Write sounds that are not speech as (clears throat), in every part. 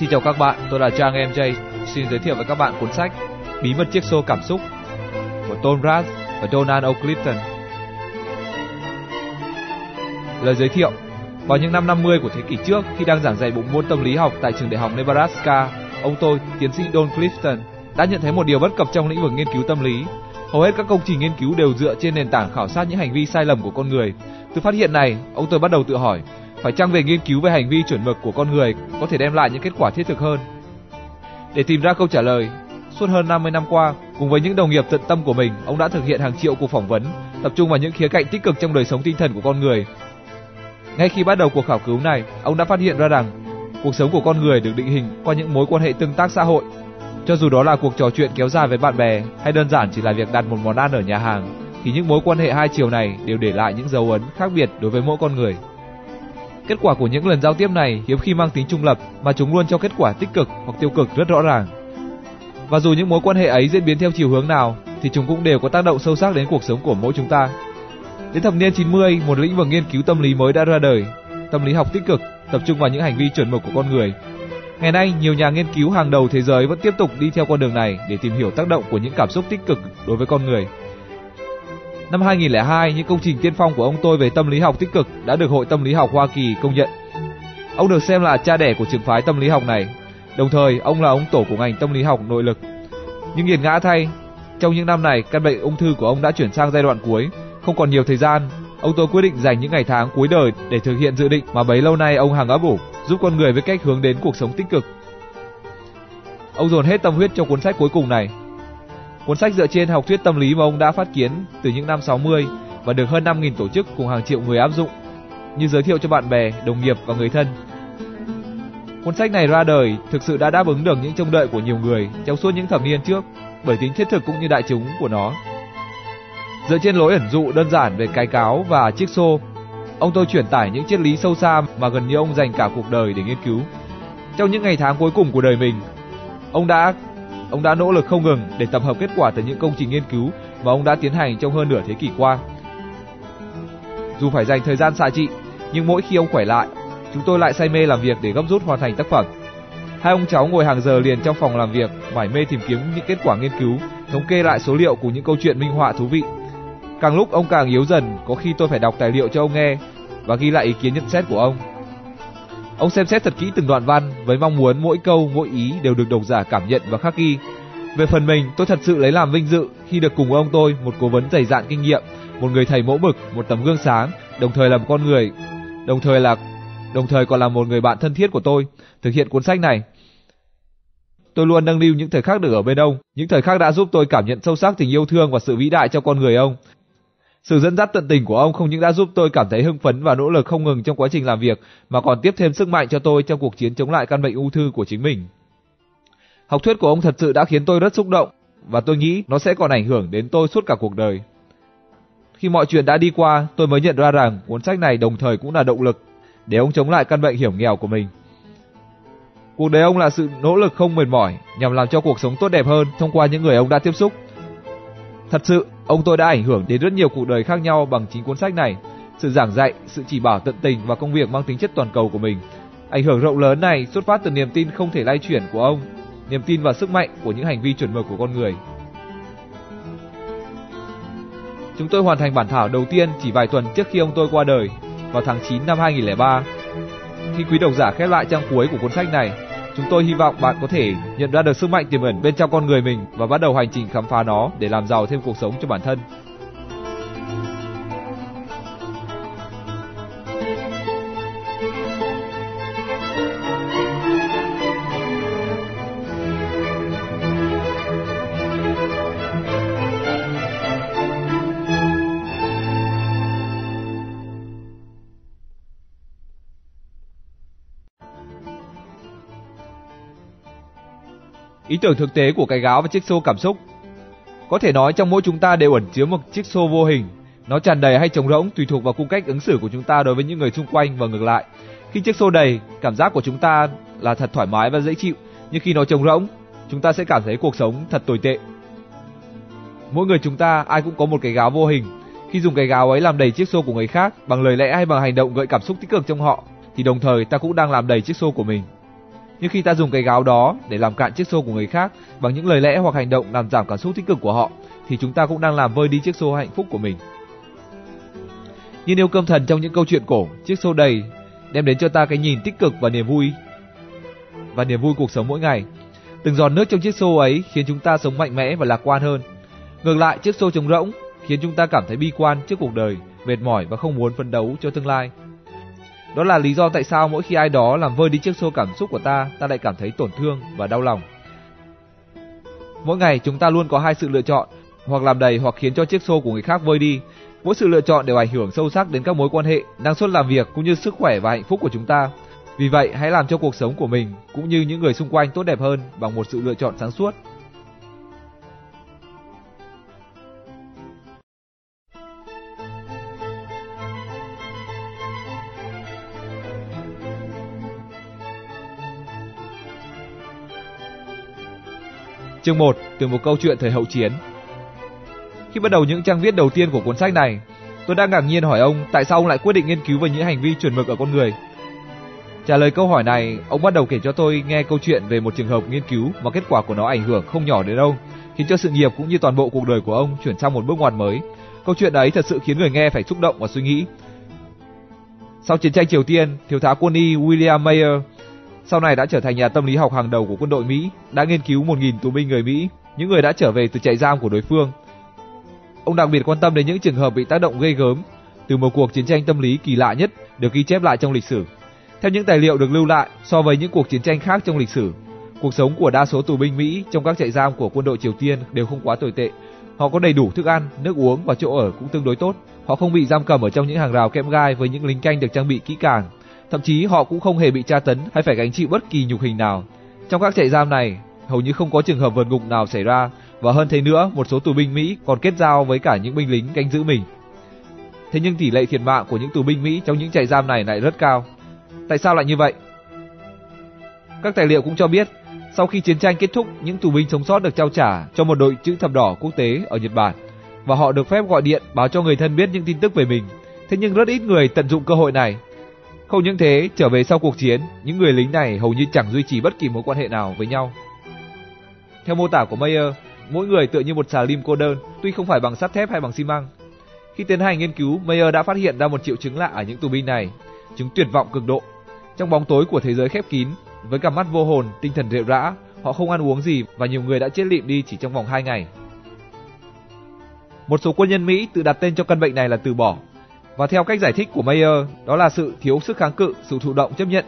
Xin chào các bạn, tôi là Trang MJ. Xin giới thiệu với các bạn cuốn sách Bí mật chiếc xô cảm xúc của Tom Rath và Donald O'Clifton. Lời giới thiệu Vào những năm 50 của thế kỷ trước, khi đang giảng dạy bộ môn tâm lý học tại trường đại học Nebraska, ông tôi, tiến sĩ Don Clifton, đã nhận thấy một điều bất cập trong lĩnh vực nghiên cứu tâm lý. Hầu hết các công trình nghiên cứu đều dựa trên nền tảng khảo sát những hành vi sai lầm của con người. Từ phát hiện này, ông tôi bắt đầu tự hỏi, phải chăng về nghiên cứu về hành vi chuẩn mực của con người có thể đem lại những kết quả thiết thực hơn? Để tìm ra câu trả lời, suốt hơn 50 năm qua, cùng với những đồng nghiệp tận tâm của mình, ông đã thực hiện hàng triệu cuộc phỏng vấn, tập trung vào những khía cạnh tích cực trong đời sống tinh thần của con người. Ngay khi bắt đầu cuộc khảo cứu này, ông đã phát hiện ra rằng cuộc sống của con người được định hình qua những mối quan hệ tương tác xã hội. Cho dù đó là cuộc trò chuyện kéo dài với bạn bè hay đơn giản chỉ là việc đặt một món ăn ở nhà hàng, thì những mối quan hệ hai chiều này đều để lại những dấu ấn khác biệt đối với mỗi con người. Kết quả của những lần giao tiếp này hiếm khi mang tính trung lập mà chúng luôn cho kết quả tích cực hoặc tiêu cực rất rõ ràng. Và dù những mối quan hệ ấy diễn biến theo chiều hướng nào thì chúng cũng đều có tác động sâu sắc đến cuộc sống của mỗi chúng ta. Đến thập niên 90, một lĩnh vực nghiên cứu tâm lý mới đã ra đời, tâm lý học tích cực, tập trung vào những hành vi chuẩn mực của con người. Ngày nay, nhiều nhà nghiên cứu hàng đầu thế giới vẫn tiếp tục đi theo con đường này để tìm hiểu tác động của những cảm xúc tích cực đối với con người. Năm 2002, những công trình tiên phong của ông tôi về tâm lý học tích cực đã được Hội Tâm lý học Hoa Kỳ công nhận. Ông được xem là cha đẻ của trường phái tâm lý học này, đồng thời ông là ông tổ của ngành tâm lý học nội lực. Nhưng nghiệt ngã thay, trong những năm này, căn bệnh ung thư của ông đã chuyển sang giai đoạn cuối, không còn nhiều thời gian. Ông tôi quyết định dành những ngày tháng cuối đời để thực hiện dự định mà bấy lâu nay ông hàng ấp ủ, giúp con người với cách hướng đến cuộc sống tích cực. Ông dồn hết tâm huyết cho cuốn sách cuối cùng này, Cuốn sách dựa trên học thuyết tâm lý mà ông đã phát kiến từ những năm 60 và được hơn 5.000 tổ chức cùng hàng triệu người áp dụng, như giới thiệu cho bạn bè, đồng nghiệp và người thân. Cuốn sách này ra đời thực sự đã đáp ứng được những trông đợi của nhiều người trong suốt những thập niên trước bởi tính thiết thực cũng như đại chúng của nó. Dựa trên lối ẩn dụ đơn giản về cái cáo và chiếc xô, ông tôi truyền tải những triết lý sâu xa mà gần như ông dành cả cuộc đời để nghiên cứu. Trong những ngày tháng cuối cùng của đời mình, ông đã Ông đã nỗ lực không ngừng để tập hợp kết quả từ những công trình nghiên cứu mà ông đã tiến hành trong hơn nửa thế kỷ qua. Dù phải dành thời gian xạ trị, nhưng mỗi khi ông khỏe lại, chúng tôi lại say mê làm việc để gấp rút hoàn thành tác phẩm. Hai ông cháu ngồi hàng giờ liền trong phòng làm việc, mải mê tìm kiếm những kết quả nghiên cứu, thống kê lại số liệu của những câu chuyện minh họa thú vị. Càng lúc ông càng yếu dần, có khi tôi phải đọc tài liệu cho ông nghe và ghi lại ý kiến nhận xét của ông. Ông xem xét thật kỹ từng đoạn văn với mong muốn mỗi câu, mỗi ý đều được độc giả cảm nhận và khắc ghi. Về phần mình, tôi thật sự lấy làm vinh dự khi được cùng ông tôi, một cố vấn dày dạn kinh nghiệm, một người thầy mẫu mực, một tấm gương sáng, đồng thời là một con người, đồng thời là đồng thời còn là một người bạn thân thiết của tôi, thực hiện cuốn sách này. Tôi luôn nâng niu những thời khắc được ở bên ông, những thời khắc đã giúp tôi cảm nhận sâu sắc tình yêu thương và sự vĩ đại cho con người ông, sự dẫn dắt tận tình của ông không những đã giúp tôi cảm thấy hưng phấn và nỗ lực không ngừng trong quá trình làm việc, mà còn tiếp thêm sức mạnh cho tôi trong cuộc chiến chống lại căn bệnh ung thư của chính mình. Học thuyết của ông thật sự đã khiến tôi rất xúc động, và tôi nghĩ nó sẽ còn ảnh hưởng đến tôi suốt cả cuộc đời. Khi mọi chuyện đã đi qua, tôi mới nhận ra rằng cuốn sách này đồng thời cũng là động lực để ông chống lại căn bệnh hiểm nghèo của mình. Cuộc đời ông là sự nỗ lực không mệt mỏi nhằm làm cho cuộc sống tốt đẹp hơn thông qua những người ông đã tiếp xúc. Thật sự, Ông tôi đã ảnh hưởng đến rất nhiều cuộc đời khác nhau bằng chính cuốn sách này. Sự giảng dạy, sự chỉ bảo tận tình và công việc mang tính chất toàn cầu của mình. Ảnh hưởng rộng lớn này xuất phát từ niềm tin không thể lay chuyển của ông, niềm tin vào sức mạnh của những hành vi chuẩn mực của con người. Chúng tôi hoàn thành bản thảo đầu tiên chỉ vài tuần trước khi ông tôi qua đời, vào tháng 9 năm 2003. Khi quý độc giả khép lại trang cuối của cuốn sách này, Chúng tôi hy vọng bạn có thể nhận ra được sức mạnh tiềm ẩn bên trong con người mình và bắt đầu hành trình khám phá nó để làm giàu thêm cuộc sống cho bản thân. Ý tưởng thực tế của cái gáo và chiếc xô cảm xúc. Có thể nói trong mỗi chúng ta đều ẩn chứa một chiếc xô vô hình. Nó tràn đầy hay trống rỗng tùy thuộc vào cung cách ứng xử của chúng ta đối với những người xung quanh và ngược lại. Khi chiếc xô đầy, cảm giác của chúng ta là thật thoải mái và dễ chịu, nhưng khi nó trống rỗng, chúng ta sẽ cảm thấy cuộc sống thật tồi tệ. Mỗi người chúng ta ai cũng có một cái gáo vô hình. Khi dùng cái gáo ấy làm đầy chiếc xô của người khác bằng lời lẽ hay bằng hành động gợi cảm xúc tích cực trong họ, thì đồng thời ta cũng đang làm đầy chiếc xô của mình. Nhưng khi ta dùng cái gáo đó để làm cạn chiếc xô của người khác bằng những lời lẽ hoặc hành động làm giảm cảm xúc tích cực của họ, thì chúng ta cũng đang làm vơi đi chiếc xô hạnh phúc của mình. Như nêu cơm thần trong những câu chuyện cổ, chiếc xô đầy đem đến cho ta cái nhìn tích cực và niềm vui và niềm vui cuộc sống mỗi ngày. Từng giọt nước trong chiếc xô ấy khiến chúng ta sống mạnh mẽ và lạc quan hơn. Ngược lại, chiếc xô trống rỗng khiến chúng ta cảm thấy bi quan trước cuộc đời, mệt mỏi và không muốn phấn đấu cho tương lai. Đó là lý do tại sao mỗi khi ai đó làm vơi đi chiếc xô cảm xúc của ta, ta lại cảm thấy tổn thương và đau lòng. Mỗi ngày chúng ta luôn có hai sự lựa chọn, hoặc làm đầy hoặc khiến cho chiếc xô của người khác vơi đi. Mỗi sự lựa chọn đều ảnh hưởng sâu sắc đến các mối quan hệ, năng suất làm việc cũng như sức khỏe và hạnh phúc của chúng ta. Vì vậy, hãy làm cho cuộc sống của mình cũng như những người xung quanh tốt đẹp hơn bằng một sự lựa chọn sáng suốt. Chương 1 từ một câu chuyện thời hậu chiến. Khi bắt đầu những trang viết đầu tiên của cuốn sách này, tôi đang ngạc nhiên hỏi ông tại sao ông lại quyết định nghiên cứu về những hành vi chuẩn mực ở con người. Trả lời câu hỏi này, ông bắt đầu kể cho tôi nghe câu chuyện về một trường hợp nghiên cứu mà kết quả của nó ảnh hưởng không nhỏ đến ông, khiến cho sự nghiệp cũng như toàn bộ cuộc đời của ông chuyển sang một bước ngoặt mới. Câu chuyện ấy thật sự khiến người nghe phải xúc động và suy nghĩ. Sau chiến tranh Triều Tiên, thiếu tá quân y William Mayer sau này đã trở thành nhà tâm lý học hàng đầu của quân đội Mỹ, đã nghiên cứu 1.000 tù binh người Mỹ, những người đã trở về từ trại giam của đối phương. Ông đặc biệt quan tâm đến những trường hợp bị tác động gây gớm từ một cuộc chiến tranh tâm lý kỳ lạ nhất được ghi chép lại trong lịch sử. Theo những tài liệu được lưu lại, so với những cuộc chiến tranh khác trong lịch sử, cuộc sống của đa số tù binh Mỹ trong các trại giam của quân đội Triều Tiên đều không quá tồi tệ. Họ có đầy đủ thức ăn, nước uống và chỗ ở cũng tương đối tốt. Họ không bị giam cầm ở trong những hàng rào kẽm gai với những lính canh được trang bị kỹ càng Thậm chí họ cũng không hề bị tra tấn hay phải gánh chịu bất kỳ nhục hình nào. Trong các trại giam này, hầu như không có trường hợp vượt ngục nào xảy ra và hơn thế nữa, một số tù binh Mỹ còn kết giao với cả những binh lính canh giữ mình. Thế nhưng tỷ lệ thiệt mạng của những tù binh Mỹ trong những trại giam này lại rất cao. Tại sao lại như vậy? Các tài liệu cũng cho biết, sau khi chiến tranh kết thúc, những tù binh sống sót được trao trả cho một đội chữ thập đỏ quốc tế ở Nhật Bản và họ được phép gọi điện báo cho người thân biết những tin tức về mình. Thế nhưng rất ít người tận dụng cơ hội này không những thế, trở về sau cuộc chiến, những người lính này hầu như chẳng duy trì bất kỳ mối quan hệ nào với nhau. Theo mô tả của Mayer, mỗi người tựa như một xà lim cô đơn, tuy không phải bằng sắt thép hay bằng xi măng. Khi tiến hành nghiên cứu, Mayer đã phát hiện ra một triệu chứng lạ ở những tù binh này, chứng tuyệt vọng cực độ. Trong bóng tối của thế giới khép kín, với cặp mắt vô hồn, tinh thần rệu rã, họ không ăn uống gì và nhiều người đã chết lịm đi chỉ trong vòng 2 ngày. Một số quân nhân Mỹ tự đặt tên cho căn bệnh này là từ bỏ, và theo cách giải thích của Mayer, đó là sự thiếu sức kháng cự, sự thụ động chấp nhận.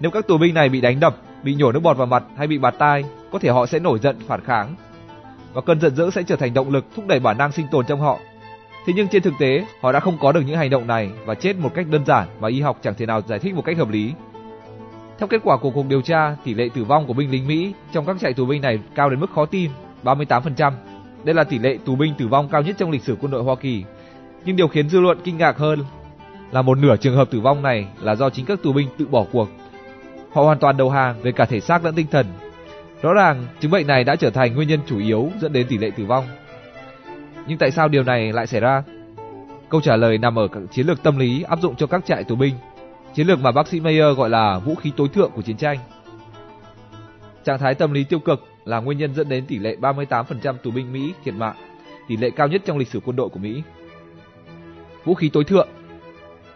Nếu các tù binh này bị đánh đập, bị nhổ nước bọt vào mặt hay bị bạt tai, có thể họ sẽ nổi giận phản kháng. Và cơn giận dữ sẽ trở thành động lực thúc đẩy bản năng sinh tồn trong họ. Thế nhưng trên thực tế, họ đã không có được những hành động này và chết một cách đơn giản mà y học chẳng thể nào giải thích một cách hợp lý. Theo kết quả của cuộc điều tra, tỷ lệ tử vong của binh lính Mỹ trong các trại tù binh này cao đến mức khó tin, 38%. Đây là tỷ lệ tù binh tử vong cao nhất trong lịch sử quân đội Hoa Kỳ nhưng điều khiến dư luận kinh ngạc hơn là một nửa trường hợp tử vong này là do chính các tù binh tự bỏ cuộc. Họ hoàn toàn đầu hàng về cả thể xác lẫn tinh thần. Rõ ràng, chứng bệnh này đã trở thành nguyên nhân chủ yếu dẫn đến tỷ lệ tử vong. Nhưng tại sao điều này lại xảy ra? Câu trả lời nằm ở các chiến lược tâm lý áp dụng cho các trại tù binh, chiến lược mà bác sĩ Mayer gọi là vũ khí tối thượng của chiến tranh. Trạng thái tâm lý tiêu cực là nguyên nhân dẫn đến tỷ lệ 38% tù binh Mỹ thiệt mạng, tỷ lệ cao nhất trong lịch sử quân đội của Mỹ vũ khí tối thượng.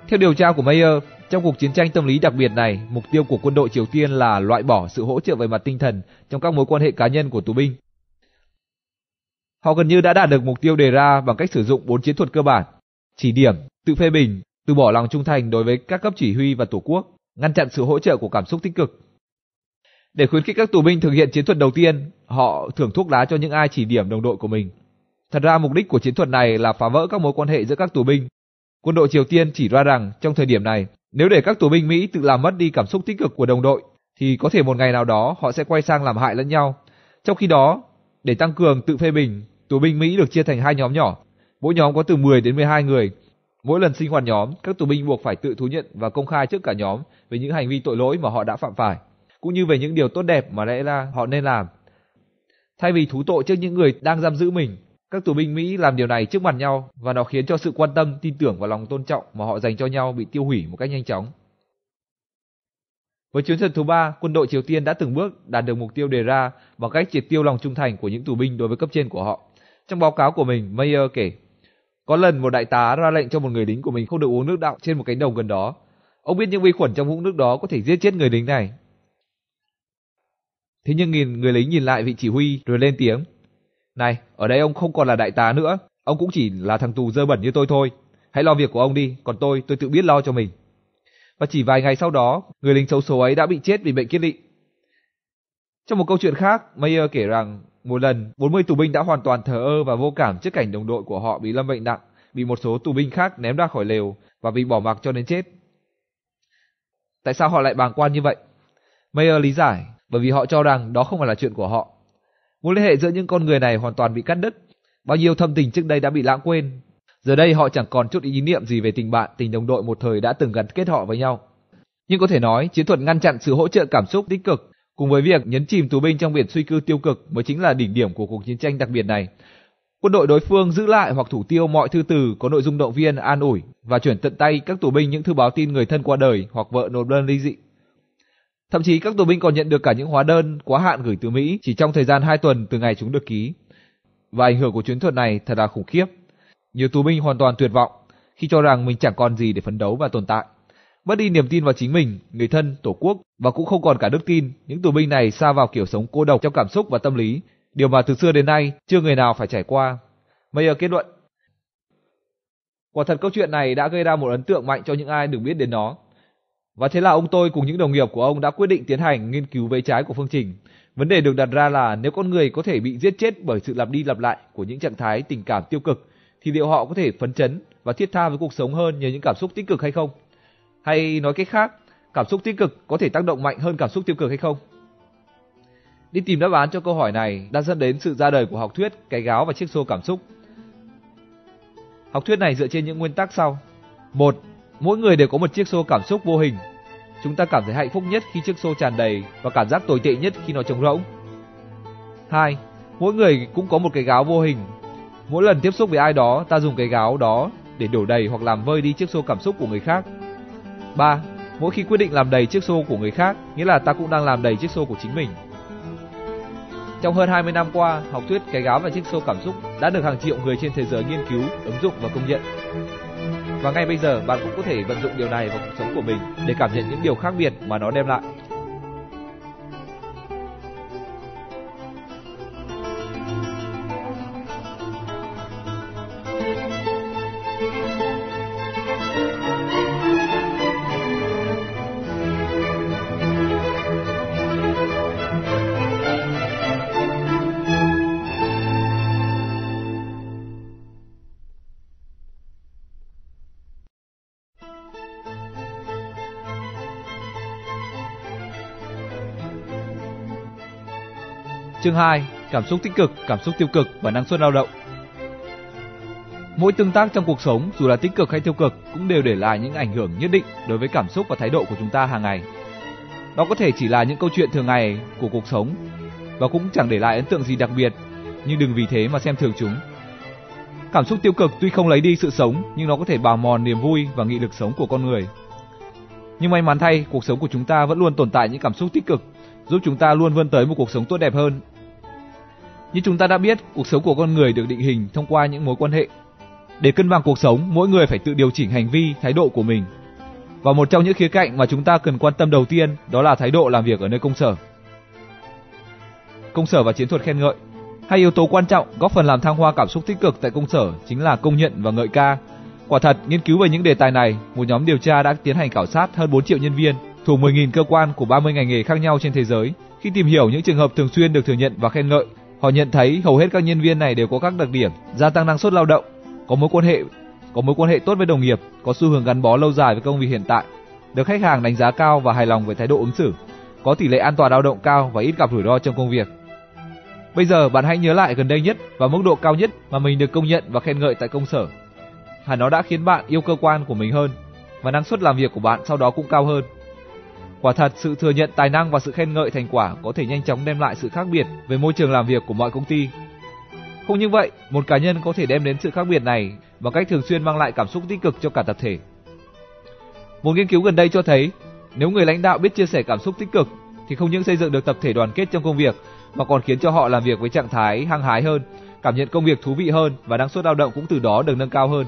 Theo điều tra của Mayer, trong cuộc chiến tranh tâm lý đặc biệt này, mục tiêu của quân đội Triều Tiên là loại bỏ sự hỗ trợ về mặt tinh thần trong các mối quan hệ cá nhân của tù binh. Họ gần như đã đạt được mục tiêu đề ra bằng cách sử dụng bốn chiến thuật cơ bản: chỉ điểm, tự phê bình, từ bỏ lòng trung thành đối với các cấp chỉ huy và tổ quốc, ngăn chặn sự hỗ trợ của cảm xúc tích cực. Để khuyến khích các tù binh thực hiện chiến thuật đầu tiên, họ thưởng thuốc lá cho những ai chỉ điểm đồng đội của mình. Thật ra mục đích của chiến thuật này là phá vỡ các mối quan hệ giữa các tù binh Quân đội Triều Tiên chỉ ra rằng trong thời điểm này, nếu để các tù binh Mỹ tự làm mất đi cảm xúc tích cực của đồng đội, thì có thể một ngày nào đó họ sẽ quay sang làm hại lẫn nhau. Trong khi đó, để tăng cường tự phê bình, tù binh Mỹ được chia thành hai nhóm nhỏ, mỗi nhóm có từ 10 đến 12 người. Mỗi lần sinh hoạt nhóm, các tù binh buộc phải tự thú nhận và công khai trước cả nhóm về những hành vi tội lỗi mà họ đã phạm phải, cũng như về những điều tốt đẹp mà lẽ ra họ nên làm. Thay vì thú tội trước những người đang giam giữ mình, các tù binh Mỹ làm điều này trước mặt nhau và nó khiến cho sự quan tâm, tin tưởng và lòng tôn trọng mà họ dành cho nhau bị tiêu hủy một cách nhanh chóng. Với chiến thuật thứ ba, quân đội Triều Tiên đã từng bước đạt được mục tiêu đề ra bằng cách triệt tiêu lòng trung thành của những tù binh đối với cấp trên của họ. Trong báo cáo của mình, Mayer kể, có lần một đại tá ra lệnh cho một người lính của mình không được uống nước đọng trên một cánh đồng gần đó. Ông biết những vi khuẩn trong vũng nước đó có thể giết chết người lính này. Thế nhưng nghìn người lính nhìn lại vị chỉ huy rồi lên tiếng. Này, ở đây ông không còn là đại tá nữa, ông cũng chỉ là thằng tù dơ bẩn như tôi thôi. Hãy lo việc của ông đi, còn tôi, tôi tự biết lo cho mình. Và chỉ vài ngày sau đó, người lính xấu số ấy đã bị chết vì bệnh kiết lỵ. Trong một câu chuyện khác, Mayer kể rằng một lần 40 tù binh đã hoàn toàn thờ ơ và vô cảm trước cảnh đồng đội của họ bị lâm bệnh nặng, bị một số tù binh khác ném ra khỏi lều và bị bỏ mặc cho đến chết. Tại sao họ lại bàng quan như vậy? Mayer lý giải, bởi vì họ cho rằng đó không phải là chuyện của họ. Mối liên hệ giữa những con người này hoàn toàn bị cắt đứt. Bao nhiêu thâm tình trước đây đã bị lãng quên. Giờ đây họ chẳng còn chút ý niệm gì về tình bạn, tình đồng đội một thời đã từng gắn kết họ với nhau. Nhưng có thể nói, chiến thuật ngăn chặn sự hỗ trợ cảm xúc tích cực cùng với việc nhấn chìm tù binh trong biển suy cư tiêu cực mới chính là đỉnh điểm của cuộc chiến tranh đặc biệt này. Quân đội đối phương giữ lại hoặc thủ tiêu mọi thư từ có nội dung động viên, an ủi và chuyển tận tay các tù binh những thư báo tin người thân qua đời hoặc vợ nộp đơn ly dị. Thậm chí các tù binh còn nhận được cả những hóa đơn quá hạn gửi từ Mỹ chỉ trong thời gian 2 tuần từ ngày chúng được ký. Và ảnh hưởng của chiến thuật này thật là khủng khiếp. Nhiều tù binh hoàn toàn tuyệt vọng khi cho rằng mình chẳng còn gì để phấn đấu và tồn tại. Mất đi niềm tin vào chính mình, người thân, tổ quốc và cũng không còn cả đức tin, những tù binh này xa vào kiểu sống cô độc trong cảm xúc và tâm lý, điều mà từ xưa đến nay chưa người nào phải trải qua. Mayer kết luận. Quả thật câu chuyện này đã gây ra một ấn tượng mạnh cho những ai được biết đến nó. Và thế là ông tôi cùng những đồng nghiệp của ông đã quyết định tiến hành nghiên cứu vế trái của phương trình. Vấn đề được đặt ra là nếu con người có thể bị giết chết bởi sự lặp đi lặp lại của những trạng thái tình cảm tiêu cực, thì liệu họ có thể phấn chấn và thiết tha với cuộc sống hơn nhờ những cảm xúc tích cực hay không? Hay nói cách khác, cảm xúc tích cực có thể tác động mạnh hơn cảm xúc tiêu cực hay không? Đi tìm đáp án cho câu hỏi này đã dẫn đến sự ra đời của học thuyết cái gáo và chiếc xô cảm xúc. Học thuyết này dựa trên những nguyên tắc sau. một Mỗi người đều có một chiếc xô cảm xúc vô hình. Chúng ta cảm thấy hạnh phúc nhất khi chiếc xô tràn đầy và cảm giác tồi tệ nhất khi nó trống rỗng. 2. Mỗi người cũng có một cái gáo vô hình. Mỗi lần tiếp xúc với ai đó, ta dùng cái gáo đó để đổ đầy hoặc làm vơi đi chiếc xô cảm xúc của người khác. 3. Mỗi khi quyết định làm đầy chiếc xô của người khác, nghĩa là ta cũng đang làm đầy chiếc xô của chính mình. Trong hơn 20 năm qua, học thuyết cái gáo và chiếc xô cảm xúc đã được hàng triệu người trên thế giới nghiên cứu, ứng dụng và công nhận. Và ngay bây giờ, bạn cũng có thể vận dụng điều này vào cuộc sống của mình để cảm nhận những điều khác biệt mà nó đem lại. Chương 2: Cảm xúc tích cực, cảm xúc tiêu cực và năng suất lao động. Mỗi tương tác trong cuộc sống, dù là tích cực hay tiêu cực, cũng đều để lại những ảnh hưởng nhất định đối với cảm xúc và thái độ của chúng ta hàng ngày. Đó có thể chỉ là những câu chuyện thường ngày của cuộc sống và cũng chẳng để lại ấn tượng gì đặc biệt, nhưng đừng vì thế mà xem thường chúng. Cảm xúc tiêu cực tuy không lấy đi sự sống, nhưng nó có thể bào mòn niềm vui và nghị lực sống của con người. Nhưng may mắn thay, cuộc sống của chúng ta vẫn luôn tồn tại những cảm xúc tích cực, giúp chúng ta luôn vươn tới một cuộc sống tốt đẹp hơn như chúng ta đã biết, cuộc sống của con người được định hình thông qua những mối quan hệ. Để cân bằng cuộc sống, mỗi người phải tự điều chỉnh hành vi, thái độ của mình. Và một trong những khía cạnh mà chúng ta cần quan tâm đầu tiên đó là thái độ làm việc ở nơi công sở. Công sở và chiến thuật khen ngợi Hai yếu tố quan trọng góp phần làm thăng hoa cảm xúc tích cực tại công sở chính là công nhận và ngợi ca. Quả thật, nghiên cứu về những đề tài này, một nhóm điều tra đã tiến hành khảo sát hơn 4 triệu nhân viên thuộc 10.000 cơ quan của 30 ngành nghề khác nhau trên thế giới. Khi tìm hiểu những trường hợp thường xuyên được thừa nhận và khen ngợi, Họ nhận thấy hầu hết các nhân viên này đều có các đặc điểm gia tăng năng suất lao động, có mối quan hệ có mối quan hệ tốt với đồng nghiệp, có xu hướng gắn bó lâu dài với công việc hiện tại, được khách hàng đánh giá cao và hài lòng với thái độ ứng xử, có tỷ lệ an toàn lao động cao và ít gặp rủi ro trong công việc. Bây giờ bạn hãy nhớ lại gần đây nhất và mức độ cao nhất mà mình được công nhận và khen ngợi tại công sở. Hẳn nó đã khiến bạn yêu cơ quan của mình hơn và năng suất làm việc của bạn sau đó cũng cao hơn. Quả thật, sự thừa nhận tài năng và sự khen ngợi thành quả có thể nhanh chóng đem lại sự khác biệt về môi trường làm việc của mọi công ty. Không như vậy, một cá nhân có thể đem đến sự khác biệt này bằng cách thường xuyên mang lại cảm xúc tích cực cho cả tập thể. Một nghiên cứu gần đây cho thấy, Nếu người lãnh đạo biết chia sẻ cảm xúc tích cực thì không những xây dựng được tập thể đoàn kết trong công việc mà còn khiến cho họ làm việc với trạng thái hăng hái hơn, cảm nhận công việc thú vị hơn và năng suất lao động cũng từ đó được nâng cao hơn.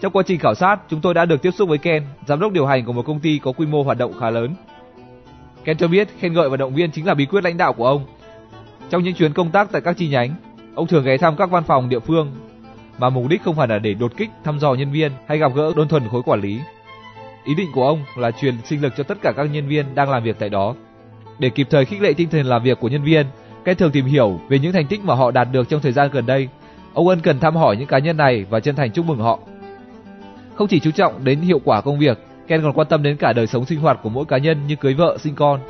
Trong quá trình khảo sát, chúng tôi đã được tiếp xúc với Ken, giám đốc điều hành của một công ty có quy mô hoạt động khá lớn. Ken cho biết khen ngợi và động viên chính là bí quyết lãnh đạo của ông. Trong những chuyến công tác tại các chi nhánh, ông thường ghé thăm các văn phòng địa phương mà mục đích không phải là để đột kích thăm dò nhân viên hay gặp gỡ đơn thuần khối quản lý. Ý định của ông là truyền sinh lực cho tất cả các nhân viên đang làm việc tại đó. Để kịp thời khích lệ tinh thần làm việc của nhân viên, Ken thường tìm hiểu về những thành tích mà họ đạt được trong thời gian gần đây. Ông ân cần thăm hỏi những cá nhân này và chân thành chúc mừng họ. Không chỉ chú trọng đến hiệu quả công việc, Ken còn quan tâm đến cả đời sống sinh hoạt của mỗi cá nhân như cưới vợ, sinh con.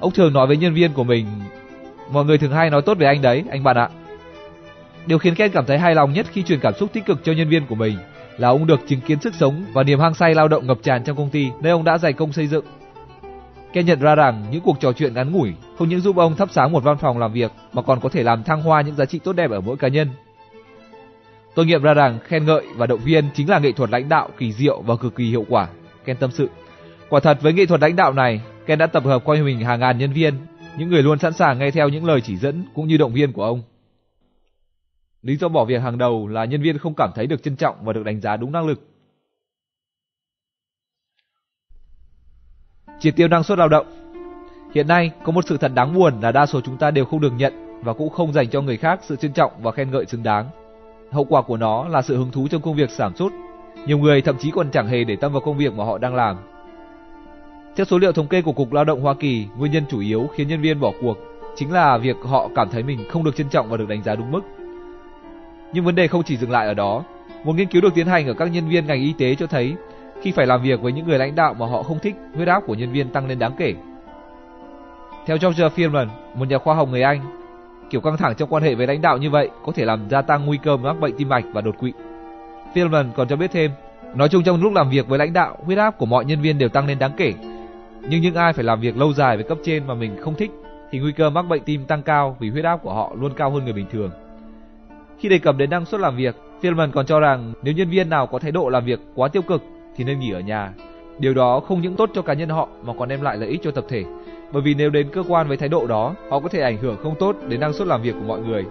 Ông thường nói với nhân viên của mình, mọi người thường hay nói tốt về anh đấy, anh bạn ạ. Điều khiến Ken cảm thấy hài lòng nhất khi truyền cảm xúc tích cực cho nhân viên của mình là ông được chứng kiến sức sống và niềm hăng say lao động ngập tràn trong công ty nơi ông đã dày công xây dựng. Ken nhận ra rằng những cuộc trò chuyện ngắn ngủi không những giúp ông thắp sáng một văn phòng làm việc mà còn có thể làm thăng hoa những giá trị tốt đẹp ở mỗi cá nhân. Tôi nghiệm ra rằng khen ngợi và động viên chính là nghệ thuật lãnh đạo kỳ diệu và cực kỳ hiệu quả. Ken tâm sự. Quả thật với nghệ thuật lãnh đạo này, Ken đã tập hợp quanh mình hàng ngàn nhân viên, những người luôn sẵn sàng nghe theo những lời chỉ dẫn cũng như động viên của ông. Lý do bỏ việc hàng đầu là nhân viên không cảm thấy được trân trọng và được đánh giá đúng năng lực. Chỉ tiêu năng suất lao động Hiện nay, có một sự thật đáng buồn là đa số chúng ta đều không được nhận và cũng không dành cho người khác sự trân trọng và khen ngợi xứng đáng. Hậu quả của nó là sự hứng thú trong công việc giảm sút. Nhiều người thậm chí còn chẳng hề để tâm vào công việc mà họ đang làm. Theo số liệu thống kê của Cục Lao động Hoa Kỳ, nguyên nhân chủ yếu khiến nhân viên bỏ cuộc chính là việc họ cảm thấy mình không được trân trọng và được đánh giá đúng mức. Nhưng vấn đề không chỉ dừng lại ở đó. Một nghiên cứu được tiến hành ở các nhân viên ngành y tế cho thấy khi phải làm việc với những người lãnh đạo mà họ không thích, huyết áp của nhân viên tăng lên đáng kể. Theo George Fearman, một nhà khoa học người Anh, kiểu căng thẳng trong quan hệ với lãnh đạo như vậy có thể làm gia tăng nguy cơ mắc bệnh tim mạch và đột quỵ. Fearman còn cho biết thêm, nói chung trong lúc làm việc với lãnh đạo, huyết áp của mọi nhân viên đều tăng lên đáng kể. Nhưng những ai phải làm việc lâu dài với cấp trên mà mình không thích thì nguy cơ mắc bệnh tim tăng cao vì huyết áp của họ luôn cao hơn người bình thường. Khi đề cập đến năng suất làm việc, Fearman còn cho rằng nếu nhân viên nào có thái độ làm việc quá tiêu cực thì nên nghỉ ở nhà. Điều đó không những tốt cho cá nhân họ mà còn đem lại lợi ích cho tập thể. Bởi vì nếu đến cơ quan với thái độ đó, họ có thể ảnh hưởng không tốt đến năng suất làm việc của mọi người.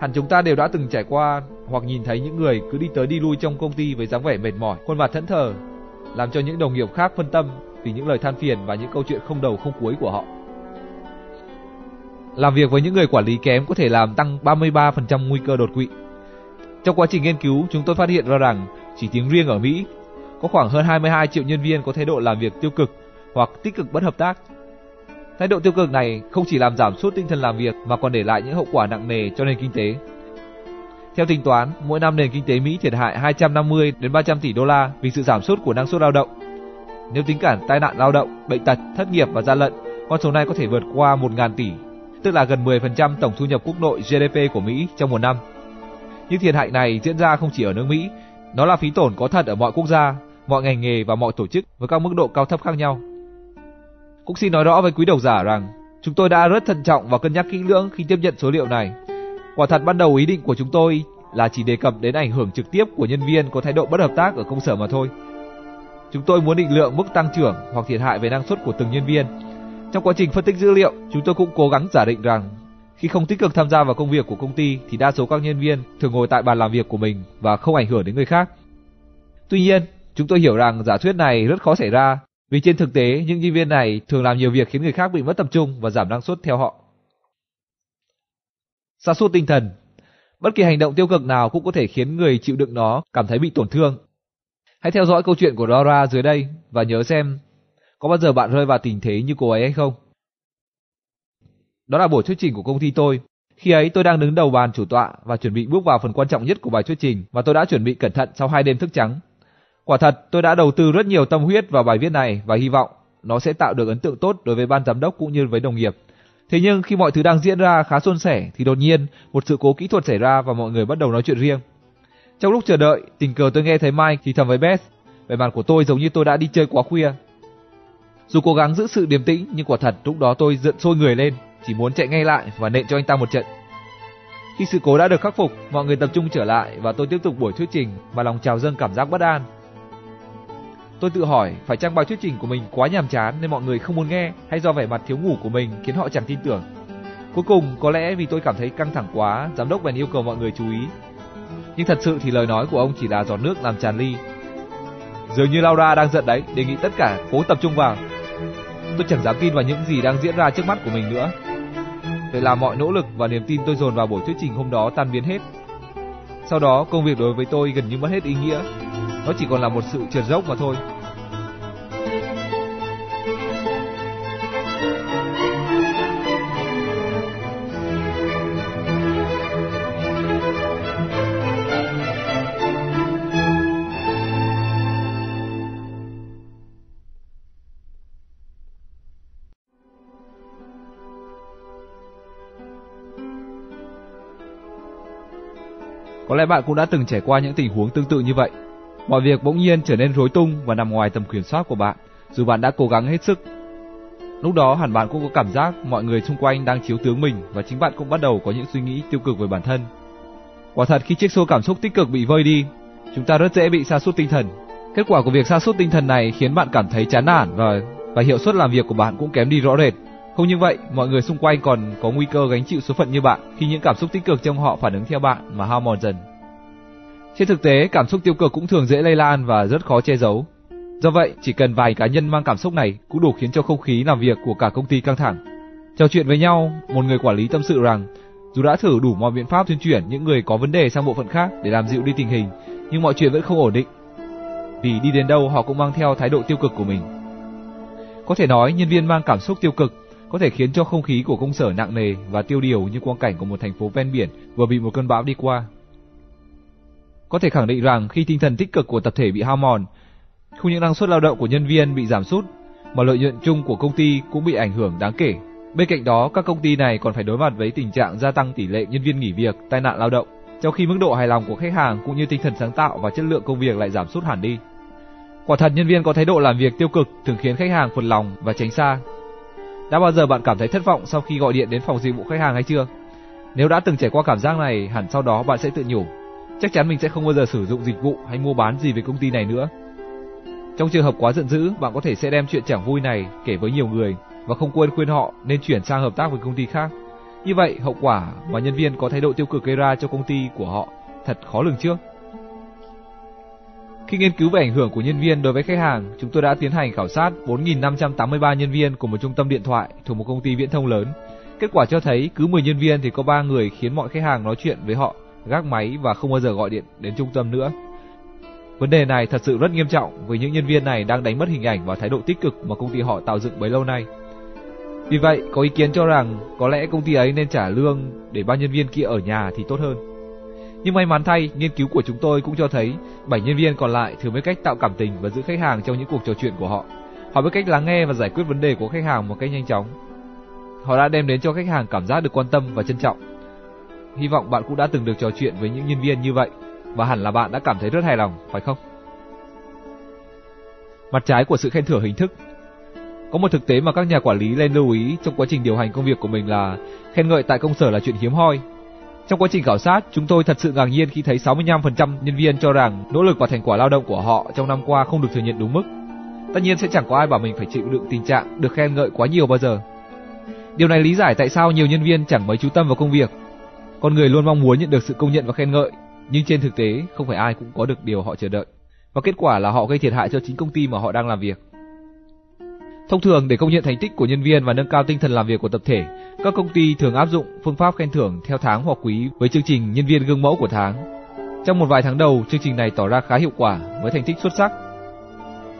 Hẳn chúng ta đều đã từng trải qua hoặc nhìn thấy những người cứ đi tới đi lui trong công ty với dáng vẻ mệt mỏi, khuôn mặt thẫn thờ, làm cho những đồng nghiệp khác phân tâm vì những lời than phiền và những câu chuyện không đầu không cuối của họ. Làm việc với những người quản lý kém có thể làm tăng 33% nguy cơ đột quỵ. Trong quá trình nghiên cứu, chúng tôi phát hiện ra rằng chỉ tiếng riêng ở Mỹ có khoảng hơn 22 triệu nhân viên có thái độ làm việc tiêu cực hoặc tích cực bất hợp tác. Thái độ tiêu cực này không chỉ làm giảm sút tinh thần làm việc mà còn để lại những hậu quả nặng nề cho nền kinh tế. Theo tính toán, mỗi năm nền kinh tế Mỹ thiệt hại 250 đến 300 tỷ đô la vì sự giảm sút của năng suất lao động. Nếu tính cả tai nạn lao động, bệnh tật, thất nghiệp và gian lận, con số này có thể vượt qua 1.000 tỷ, tức là gần 10% tổng thu nhập quốc nội GDP của Mỹ trong một năm. Những thiệt hại này diễn ra không chỉ ở nước Mỹ, nó là phí tổn có thật ở mọi quốc gia, mọi ngành nghề và mọi tổ chức với các mức độ cao thấp khác nhau. Cũng xin nói rõ với quý độc giả rằng chúng tôi đã rất thận trọng và cân nhắc kỹ lưỡng khi tiếp nhận số liệu này. Quả thật ban đầu ý định của chúng tôi là chỉ đề cập đến ảnh hưởng trực tiếp của nhân viên có thái độ bất hợp tác ở công sở mà thôi. Chúng tôi muốn định lượng mức tăng trưởng hoặc thiệt hại về năng suất của từng nhân viên. Trong quá trình phân tích dữ liệu, chúng tôi cũng cố gắng giả định rằng khi không tích cực tham gia vào công việc của công ty thì đa số các nhân viên thường ngồi tại bàn làm việc của mình và không ảnh hưởng đến người khác. Tuy nhiên, chúng tôi hiểu rằng giả thuyết này rất khó xảy ra vì trên thực tế những nhân viên này thường làm nhiều việc khiến người khác bị mất tập trung và giảm năng suất theo họ. Sa sút tinh thần Bất kỳ hành động tiêu cực nào cũng có thể khiến người chịu đựng nó cảm thấy bị tổn thương. Hãy theo dõi câu chuyện của Dora dưới đây và nhớ xem có bao giờ bạn rơi vào tình thế như cô ấy hay không. Đó là buổi thuyết trình của công ty tôi. Khi ấy tôi đang đứng đầu bàn chủ tọa và chuẩn bị bước vào phần quan trọng nhất của bài thuyết trình và tôi đã chuẩn bị cẩn thận sau hai đêm thức trắng. Quả thật, tôi đã đầu tư rất nhiều tâm huyết vào bài viết này và hy vọng nó sẽ tạo được ấn tượng tốt đối với ban giám đốc cũng như với đồng nghiệp. Thế nhưng khi mọi thứ đang diễn ra khá suôn sẻ thì đột nhiên một sự cố kỹ thuật xảy ra và mọi người bắt đầu nói chuyện riêng. Trong lúc chờ đợi, tình cờ tôi nghe thấy Mike thì thầm với Beth. Vẻ mặt của tôi giống như tôi đã đi chơi quá khuya. Dù cố gắng giữ sự điềm tĩnh nhưng quả thật lúc đó tôi giận sôi người lên, chỉ muốn chạy ngay lại và nện cho anh ta một trận. Khi sự cố đã được khắc phục, mọi người tập trung trở lại và tôi tiếp tục buổi thuyết trình mà lòng trào dâng cảm giác bất an. Tôi tự hỏi phải chăng bài thuyết trình của mình quá nhàm chán nên mọi người không muốn nghe hay do vẻ mặt thiếu ngủ của mình khiến họ chẳng tin tưởng. Cuối cùng có lẽ vì tôi cảm thấy căng thẳng quá, giám đốc bèn yêu cầu mọi người chú ý. Nhưng thật sự thì lời nói của ông chỉ là giọt nước làm tràn ly. Dường như Laura đang giận đấy, đề nghị tất cả cố tập trung vào. Tôi chẳng dám tin vào những gì đang diễn ra trước mắt của mình nữa. Vậy là mọi nỗ lực và niềm tin tôi dồn vào buổi thuyết trình hôm đó tan biến hết. Sau đó công việc đối với tôi gần như mất hết ý nghĩa. Nó chỉ còn là một sự trượt dốc mà thôi. Có lẽ bạn cũng đã từng trải qua những tình huống tương tự như vậy. Mọi việc bỗng nhiên trở nên rối tung và nằm ngoài tầm kiểm soát của bạn, dù bạn đã cố gắng hết sức. Lúc đó hẳn bạn cũng có cảm giác mọi người xung quanh đang chiếu tướng mình và chính bạn cũng bắt đầu có những suy nghĩ tiêu cực về bản thân. Quả thật khi chiếc xô cảm xúc tích cực bị vơi đi, chúng ta rất dễ bị sa sút tinh thần. Kết quả của việc sa sút tinh thần này khiến bạn cảm thấy chán nản và và hiệu suất làm việc của bạn cũng kém đi rõ rệt. Không như vậy, mọi người xung quanh còn có nguy cơ gánh chịu số phận như bạn khi những cảm xúc tích cực trong họ phản ứng theo bạn mà hao mòn dần. Trên thực tế, cảm xúc tiêu cực cũng thường dễ lây lan và rất khó che giấu. Do vậy, chỉ cần vài cá nhân mang cảm xúc này cũng đủ khiến cho không khí làm việc của cả công ty căng thẳng. Trò chuyện với nhau, một người quản lý tâm sự rằng dù đã thử đủ mọi biện pháp tuyên chuyển những người có vấn đề sang bộ phận khác để làm dịu đi tình hình, nhưng mọi chuyện vẫn không ổn định. Vì đi đến đâu họ cũng mang theo thái độ tiêu cực của mình. Có thể nói nhân viên mang cảm xúc tiêu cực có thể khiến cho không khí của công sở nặng nề và tiêu điều như quang cảnh của một thành phố ven biển vừa bị một cơn bão đi qua. Có thể khẳng định rằng khi tinh thần tích cực của tập thể bị hao mòn, không những năng suất lao động của nhân viên bị giảm sút, mà lợi nhuận chung của công ty cũng bị ảnh hưởng đáng kể. Bên cạnh đó, các công ty này còn phải đối mặt với tình trạng gia tăng tỷ lệ nhân viên nghỉ việc, tai nạn lao động, trong khi mức độ hài lòng của khách hàng cũng như tinh thần sáng tạo và chất lượng công việc lại giảm sút hẳn đi. Quả thật nhân viên có thái độ làm việc tiêu cực thường khiến khách hàng phật lòng và tránh xa. Đã bao giờ bạn cảm thấy thất vọng sau khi gọi điện đến phòng dịch vụ khách hàng hay chưa? Nếu đã từng trải qua cảm giác này, hẳn sau đó bạn sẽ tự nhủ, chắc chắn mình sẽ không bao giờ sử dụng dịch vụ hay mua bán gì với công ty này nữa. Trong trường hợp quá giận dữ, bạn có thể sẽ đem chuyện chẳng vui này kể với nhiều người và không quên khuyên họ nên chuyển sang hợp tác với công ty khác. Như vậy, hậu quả mà nhân viên có thái độ tiêu cực gây ra cho công ty của họ thật khó lường trước. Khi nghiên cứu về ảnh hưởng của nhân viên đối với khách hàng, chúng tôi đã tiến hành khảo sát 4.583 nhân viên của một trung tâm điện thoại thuộc một công ty viễn thông lớn. Kết quả cho thấy cứ 10 nhân viên thì có 3 người khiến mọi khách hàng nói chuyện với họ, gác máy và không bao giờ gọi điện đến trung tâm nữa. Vấn đề này thật sự rất nghiêm trọng vì những nhân viên này đang đánh mất hình ảnh và thái độ tích cực mà công ty họ tạo dựng bấy lâu nay. Vì vậy, có ý kiến cho rằng có lẽ công ty ấy nên trả lương để ba nhân viên kia ở nhà thì tốt hơn. Nhưng may mắn thay, nghiên cứu của chúng tôi cũng cho thấy 7 nhân viên còn lại thường biết cách tạo cảm tình và giữ khách hàng trong những cuộc trò chuyện của họ. Họ biết cách lắng nghe và giải quyết vấn đề của khách hàng một cách nhanh chóng. Họ đã đem đến cho khách hàng cảm giác được quan tâm và trân trọng. Hy vọng bạn cũng đã từng được trò chuyện với những nhân viên như vậy và hẳn là bạn đã cảm thấy rất hài lòng, phải không? Mặt trái của sự khen thưởng hình thức Có một thực tế mà các nhà quản lý nên lưu ý trong quá trình điều hành công việc của mình là khen ngợi tại công sở là chuyện hiếm hoi. Trong quá trình khảo sát, chúng tôi thật sự ngạc nhiên khi thấy 65% nhân viên cho rằng nỗ lực và thành quả lao động của họ trong năm qua không được thừa nhận đúng mức. Tất nhiên sẽ chẳng có ai bảo mình phải chịu đựng tình trạng được khen ngợi quá nhiều bao giờ. Điều này lý giải tại sao nhiều nhân viên chẳng mấy chú tâm vào công việc. Con người luôn mong muốn nhận được sự công nhận và khen ngợi, nhưng trên thực tế không phải ai cũng có được điều họ chờ đợi. Và kết quả là họ gây thiệt hại cho chính công ty mà họ đang làm việc. Thông thường để công nhận thành tích của nhân viên và nâng cao tinh thần làm việc của tập thể, các công ty thường áp dụng phương pháp khen thưởng theo tháng hoặc quý với chương trình nhân viên gương mẫu của tháng. Trong một vài tháng đầu, chương trình này tỏ ra khá hiệu quả với thành tích xuất sắc.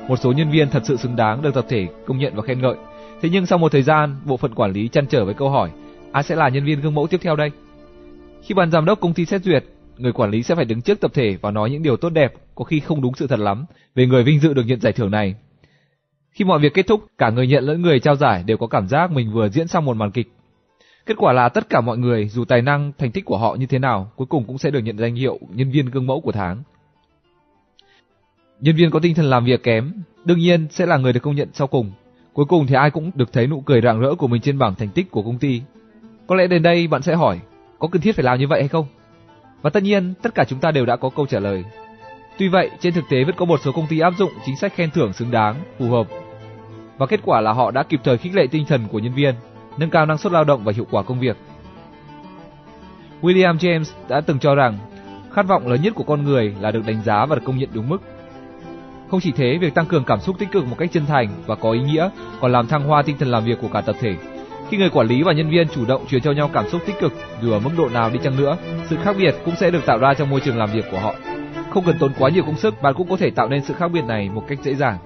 Một số nhân viên thật sự xứng đáng được tập thể công nhận và khen ngợi. Thế nhưng sau một thời gian, bộ phận quản lý chăn trở với câu hỏi: ai sẽ là nhân viên gương mẫu tiếp theo đây? Khi ban giám đốc công ty xét duyệt, người quản lý sẽ phải đứng trước tập thể và nói những điều tốt đẹp, có khi không đúng sự thật lắm, về người vinh dự được nhận giải thưởng này. Khi mọi việc kết thúc, cả người nhận lẫn người trao giải đều có cảm giác mình vừa diễn xong một màn kịch. Kết quả là tất cả mọi người, dù tài năng, thành tích của họ như thế nào, cuối cùng cũng sẽ được nhận danh hiệu nhân viên gương mẫu của tháng. Nhân viên có tinh thần làm việc kém, đương nhiên sẽ là người được công nhận sau cùng. Cuối cùng thì ai cũng được thấy nụ cười rạng rỡ của mình trên bảng thành tích của công ty. Có lẽ đến đây bạn sẽ hỏi, có cần thiết phải làm như vậy hay không? Và tất nhiên, tất cả chúng ta đều đã có câu trả lời. Tuy vậy, trên thực tế vẫn có một số công ty áp dụng chính sách khen thưởng xứng đáng, phù hợp. Và kết quả là họ đã kịp thời khích lệ tinh thần của nhân viên, nâng cao năng suất lao động và hiệu quả công việc. William James đã từng cho rằng khát vọng lớn nhất của con người là được đánh giá và được công nhận đúng mức. Không chỉ thế, việc tăng cường cảm xúc tích cực một cách chân thành và có ý nghĩa còn làm thăng hoa tinh thần làm việc của cả tập thể. Khi người quản lý và nhân viên chủ động truyền cho nhau cảm xúc tích cực, dù ở mức độ nào đi chăng nữa, sự khác biệt cũng sẽ được tạo ra trong môi trường làm việc của họ. Không cần tốn quá nhiều công sức, bạn cũng có thể tạo nên sự khác biệt này một cách dễ dàng.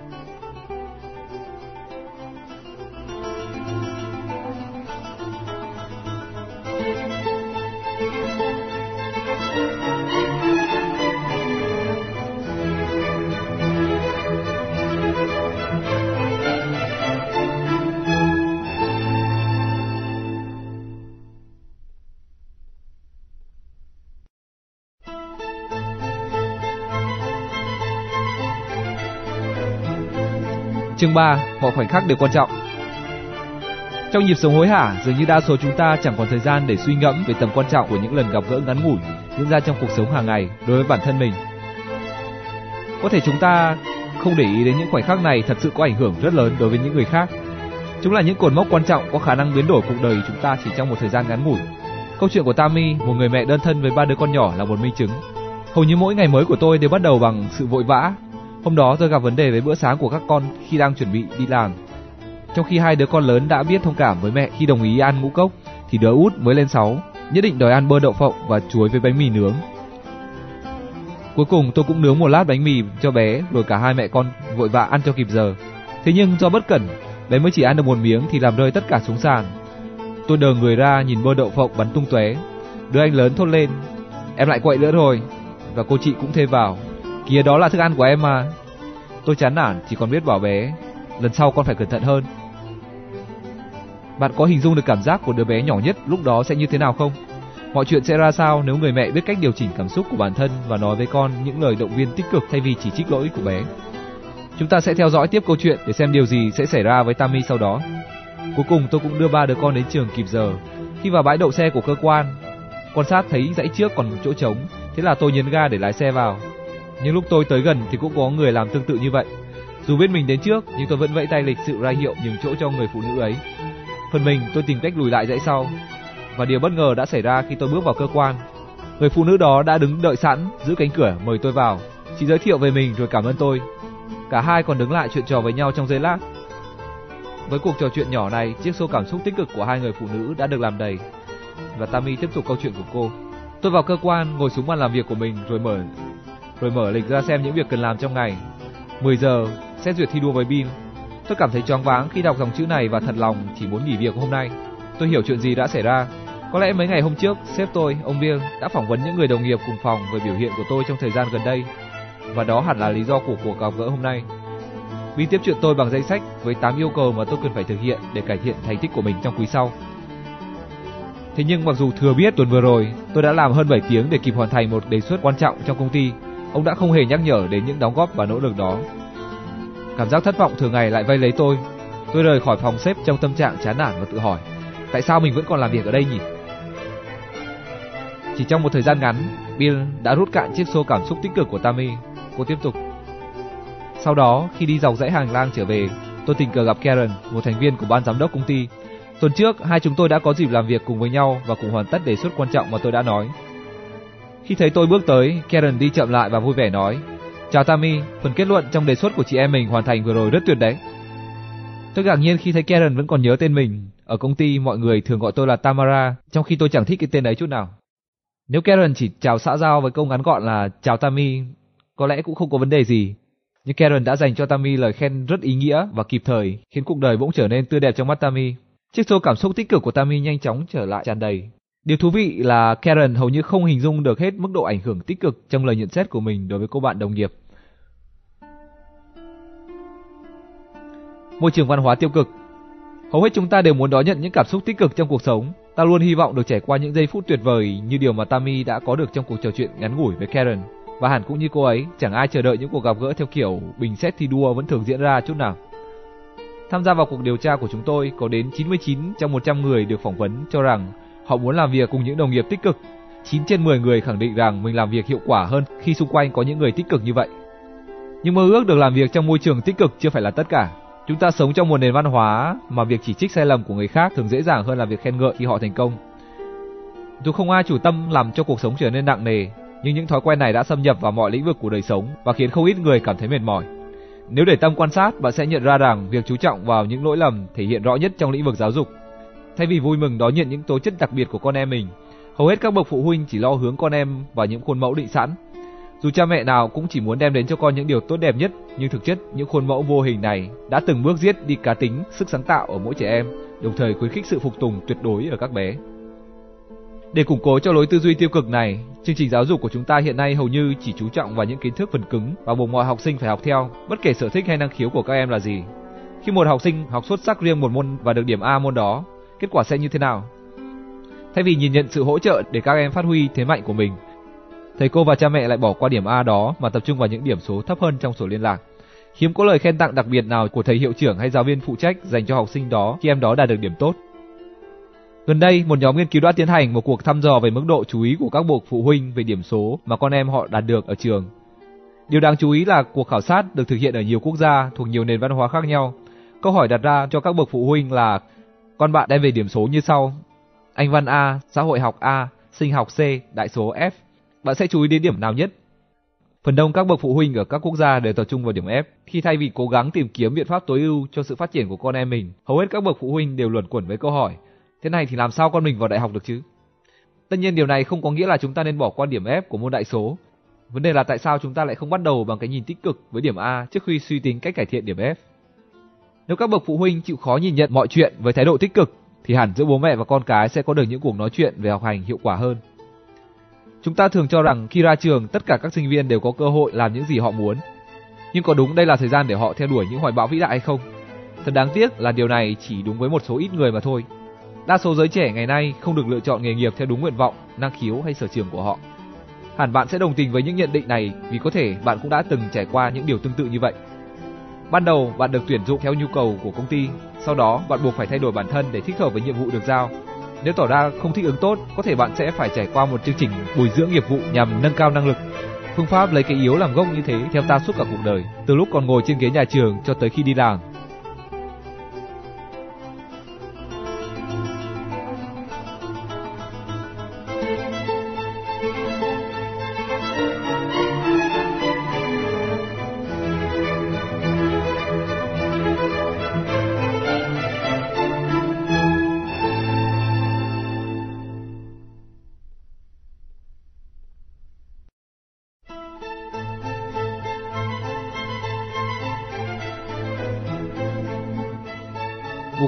Chương 3, mọi khoảnh khắc đều quan trọng. Trong nhịp sống hối hả, dường như đa số chúng ta chẳng còn thời gian để suy ngẫm về tầm quan trọng của những lần gặp gỡ ngắn ngủi diễn ra trong cuộc sống hàng ngày đối với bản thân mình. Có thể chúng ta không để ý đến những khoảnh khắc này thật sự có ảnh hưởng rất lớn đối với những người khác. Chúng là những cột mốc quan trọng có khả năng biến đổi cuộc đời chúng ta chỉ trong một thời gian ngắn ngủi. Câu chuyện của Tammy, một người mẹ đơn thân với ba đứa con nhỏ là một minh chứng. Hầu như mỗi ngày mới của tôi đều bắt đầu bằng sự vội vã, Hôm đó tôi gặp vấn đề với bữa sáng của các con khi đang chuẩn bị đi làm. Trong khi hai đứa con lớn đã biết thông cảm với mẹ khi đồng ý ăn ngũ cốc, thì đứa út mới lên 6, nhất định đòi ăn bơ đậu phộng và chuối với bánh mì nướng. Cuối cùng tôi cũng nướng một lát bánh mì cho bé, rồi cả hai mẹ con vội vã ăn cho kịp giờ. Thế nhưng do bất cẩn, bé mới chỉ ăn được một miếng thì làm rơi tất cả xuống sàn. Tôi đờ người ra nhìn bơ đậu phộng bắn tung tóe. Đứa anh lớn thốt lên, em lại quậy nữa rồi. Và cô chị cũng thêm vào, Kìa đó là thức ăn của em mà. Tôi chán nản chỉ còn biết bảo bé, lần sau con phải cẩn thận hơn. Bạn có hình dung được cảm giác của đứa bé nhỏ nhất lúc đó sẽ như thế nào không? Mọi chuyện sẽ ra sao nếu người mẹ biết cách điều chỉnh cảm xúc của bản thân và nói với con những lời động viên tích cực thay vì chỉ trích lỗi của bé. Chúng ta sẽ theo dõi tiếp câu chuyện để xem điều gì sẽ xảy ra với Tammy sau đó. Cuối cùng tôi cũng đưa ba đứa con đến trường kịp giờ. Khi vào bãi đậu xe của cơ quan, quan sát thấy dãy trước còn một chỗ trống, thế là tôi nhấn ga để lái xe vào. Nhưng lúc tôi tới gần thì cũng có người làm tương tự như vậy. Dù biết mình đến trước, nhưng tôi vẫn vẫy tay lịch sự ra hiệu nhường chỗ cho người phụ nữ ấy. Phần mình, tôi tìm cách lùi lại dãy sau. Và điều bất ngờ đã xảy ra khi tôi bước vào cơ quan. Người phụ nữ đó đã đứng đợi sẵn, giữ cánh cửa mời tôi vào. Chị giới thiệu về mình rồi cảm ơn tôi. Cả hai còn đứng lại chuyện trò với nhau trong giây lát. Với cuộc trò chuyện nhỏ này, chiếc số cảm xúc tích cực của hai người phụ nữ đã được làm đầy. Và Tammy tiếp tục câu chuyện của cô. Tôi vào cơ quan, ngồi xuống bàn làm việc của mình rồi mở rồi mở lịch ra xem những việc cần làm trong ngày. 10 giờ, xét duyệt thi đua với Bin. Tôi cảm thấy choáng váng khi đọc dòng chữ này và thật lòng chỉ muốn nghỉ việc hôm nay. Tôi hiểu chuyện gì đã xảy ra. Có lẽ mấy ngày hôm trước, sếp tôi, ông Biên, đã phỏng vấn những người đồng nghiệp cùng phòng về biểu hiện của tôi trong thời gian gần đây. Và đó hẳn là lý do của cuộc gặp gỡ hôm nay. Bill tiếp chuyện tôi bằng danh sách với 8 yêu cầu mà tôi cần phải thực hiện để cải thiện thành tích của mình trong quý sau. Thế nhưng mặc dù thừa biết tuần vừa rồi, tôi đã làm hơn 7 tiếng để kịp hoàn thành một đề xuất quan trọng trong công ty Ông đã không hề nhắc nhở đến những đóng góp và nỗ lực đó. Cảm giác thất vọng thường ngày lại vây lấy tôi. Tôi rời khỏi phòng xếp trong tâm trạng chán nản và tự hỏi, tại sao mình vẫn còn làm việc ở đây nhỉ? Chỉ trong một thời gian ngắn, Bill đã rút cạn chiếc xô cảm xúc tích cực của Tammy. Cô tiếp tục. Sau đó, khi đi dọc dãy hàng lang trở về, tôi tình cờ gặp Karen, một thành viên của ban giám đốc công ty. Tuần trước, hai chúng tôi đã có dịp làm việc cùng với nhau và cùng hoàn tất đề xuất quan trọng mà tôi đã nói. Khi thấy tôi bước tới, Karen đi chậm lại và vui vẻ nói, Chào Tammy, phần kết luận trong đề xuất của chị em mình hoàn thành vừa rồi rất tuyệt đấy. Tôi ngạc nhiên khi thấy Karen vẫn còn nhớ tên mình. Ở công ty mọi người thường gọi tôi là Tamara, trong khi tôi chẳng thích cái tên ấy chút nào. Nếu Karen chỉ chào xã giao với câu ngắn gọn là chào Tammy, có lẽ cũng không có vấn đề gì. Nhưng Karen đã dành cho Tammy lời khen rất ý nghĩa và kịp thời, khiến cuộc đời bỗng trở nên tươi đẹp trong mắt Tammy. Chiếc xô cảm xúc tích cực của Tammy nhanh chóng trở lại tràn đầy. Điều thú vị là Karen hầu như không hình dung được hết mức độ ảnh hưởng tích cực trong lời nhận xét của mình đối với cô bạn đồng nghiệp. Môi trường văn hóa tiêu cực Hầu hết chúng ta đều muốn đón nhận những cảm xúc tích cực trong cuộc sống. Ta luôn hy vọng được trải qua những giây phút tuyệt vời như điều mà Tammy đã có được trong cuộc trò chuyện ngắn ngủi với Karen. Và hẳn cũng như cô ấy, chẳng ai chờ đợi những cuộc gặp gỡ theo kiểu bình xét thi đua vẫn thường diễn ra chút nào. Tham gia vào cuộc điều tra của chúng tôi, có đến 99 trong 100 người được phỏng vấn cho rằng Họ muốn làm việc cùng những đồng nghiệp tích cực. 9 trên 10 người khẳng định rằng mình làm việc hiệu quả hơn khi xung quanh có những người tích cực như vậy. Nhưng mơ ước được làm việc trong môi trường tích cực chưa phải là tất cả. Chúng ta sống trong một nền văn hóa mà việc chỉ trích sai lầm của người khác thường dễ dàng hơn là việc khen ngợi khi họ thành công. Dù không ai chủ tâm làm cho cuộc sống trở nên nặng nề, nhưng những thói quen này đã xâm nhập vào mọi lĩnh vực của đời sống và khiến không ít người cảm thấy mệt mỏi. Nếu để tâm quan sát, bạn sẽ nhận ra rằng việc chú trọng vào những lỗi lầm thể hiện rõ nhất trong lĩnh vực giáo dục. Thay vì vui mừng đón nhận những tố chất đặc biệt của con em mình, hầu hết các bậc phụ huynh chỉ lo hướng con em vào những khuôn mẫu định sẵn. Dù cha mẹ nào cũng chỉ muốn đem đến cho con những điều tốt đẹp nhất, nhưng thực chất những khuôn mẫu vô hình này đã từng bước giết đi cá tính, sức sáng tạo ở mỗi trẻ em, đồng thời khuyến khích sự phục tùng tuyệt đối ở các bé. Để củng cố cho lối tư duy tiêu cực này, chương trình giáo dục của chúng ta hiện nay hầu như chỉ chú trọng vào những kiến thức phần cứng và buộc mọi học sinh phải học theo, bất kể sở thích hay năng khiếu của các em là gì. Khi một học sinh học xuất sắc riêng một môn và được điểm A môn đó, kết quả sẽ như thế nào? Thay vì nhìn nhận sự hỗ trợ để các em phát huy thế mạnh của mình, thầy cô và cha mẹ lại bỏ qua điểm A đó mà tập trung vào những điểm số thấp hơn trong sổ liên lạc. Hiếm có lời khen tặng đặc biệt nào của thầy hiệu trưởng hay giáo viên phụ trách dành cho học sinh đó khi em đó đạt được điểm tốt. Gần đây, một nhóm nghiên cứu đã tiến hành một cuộc thăm dò về mức độ chú ý của các bậc phụ huynh về điểm số mà con em họ đạt được ở trường. Điều đáng chú ý là cuộc khảo sát được thực hiện ở nhiều quốc gia thuộc nhiều nền văn hóa khác nhau. Câu hỏi đặt ra cho các bậc phụ huynh là con bạn đem về điểm số như sau: Anh văn A, xã hội học A, sinh học C, đại số F. Bạn sẽ chú ý đến điểm nào nhất? Phần đông các bậc phụ huynh ở các quốc gia đều tập trung vào điểm F, khi thay vì cố gắng tìm kiếm biện pháp tối ưu cho sự phát triển của con em mình, hầu hết các bậc phụ huynh đều luẩn quẩn với câu hỏi Thế này thì làm sao con mình vào đại học được chứ? Tất nhiên điều này không có nghĩa là chúng ta nên bỏ qua điểm F của môn đại số. Vấn đề là tại sao chúng ta lại không bắt đầu bằng cái nhìn tích cực với điểm A trước khi suy tính cách cải thiện điểm F. Nếu các bậc phụ huynh chịu khó nhìn nhận mọi chuyện với thái độ tích cực thì hẳn giữa bố mẹ và con cái sẽ có được những cuộc nói chuyện về học hành hiệu quả hơn. Chúng ta thường cho rằng khi ra trường tất cả các sinh viên đều có cơ hội làm những gì họ muốn. Nhưng có đúng đây là thời gian để họ theo đuổi những hoài bão vĩ đại hay không? Thật đáng tiếc là điều này chỉ đúng với một số ít người mà thôi. Đa số giới trẻ ngày nay không được lựa chọn nghề nghiệp theo đúng nguyện vọng, năng khiếu hay sở trường của họ. Hẳn bạn sẽ đồng tình với những nhận định này vì có thể bạn cũng đã từng trải qua những điều tương tự như vậy. Ban đầu bạn được tuyển dụng theo nhu cầu của công ty, sau đó bạn buộc phải thay đổi bản thân để thích hợp với nhiệm vụ được giao. Nếu tỏ ra không thích ứng tốt, có thể bạn sẽ phải trải qua một chương trình bồi dưỡng nghiệp vụ nhằm nâng cao năng lực. Phương pháp lấy cái yếu làm gốc như thế theo ta suốt cả cuộc đời, từ lúc còn ngồi trên ghế nhà trường cho tới khi đi làm.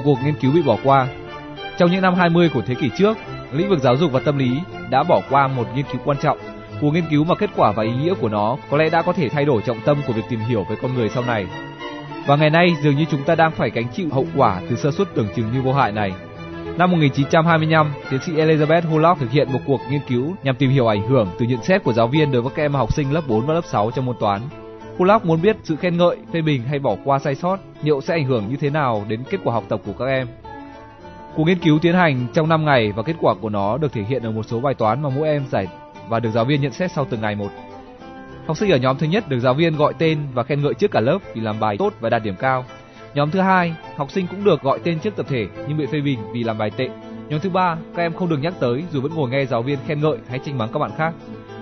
Cuộc nghiên cứu bị bỏ qua. Trong những năm 20 của thế kỷ trước, lĩnh vực giáo dục và tâm lý đã bỏ qua một nghiên cứu quan trọng. Cuộc nghiên cứu mà kết quả và ý nghĩa của nó có lẽ đã có thể thay đổi trọng tâm của việc tìm hiểu về con người sau này. Và ngày nay dường như chúng ta đang phải gánh chịu hậu quả từ sơ suất tưởng chừng như vô hại này. Năm 1925, tiến sĩ Elizabeth Hullock thực hiện một cuộc nghiên cứu nhằm tìm hiểu ảnh hưởng từ nhận xét của giáo viên đối với các em học sinh lớp 4 và lớp 6 trong môn toán. Kulak muốn biết sự khen ngợi, phê bình hay bỏ qua sai sót liệu sẽ ảnh hưởng như thế nào đến kết quả học tập của các em. Cuộc nghiên cứu tiến hành trong 5 ngày và kết quả của nó được thể hiện ở một số bài toán mà mỗi em giải và được giáo viên nhận xét sau từng ngày một. Học sinh ở nhóm thứ nhất được giáo viên gọi tên và khen ngợi trước cả lớp vì làm bài tốt và đạt điểm cao. Nhóm thứ hai, học sinh cũng được gọi tên trước tập thể nhưng bị phê bình vì làm bài tệ. Nhóm thứ ba, các em không được nhắc tới dù vẫn ngồi nghe giáo viên khen ngợi hay trách mắng các bạn khác.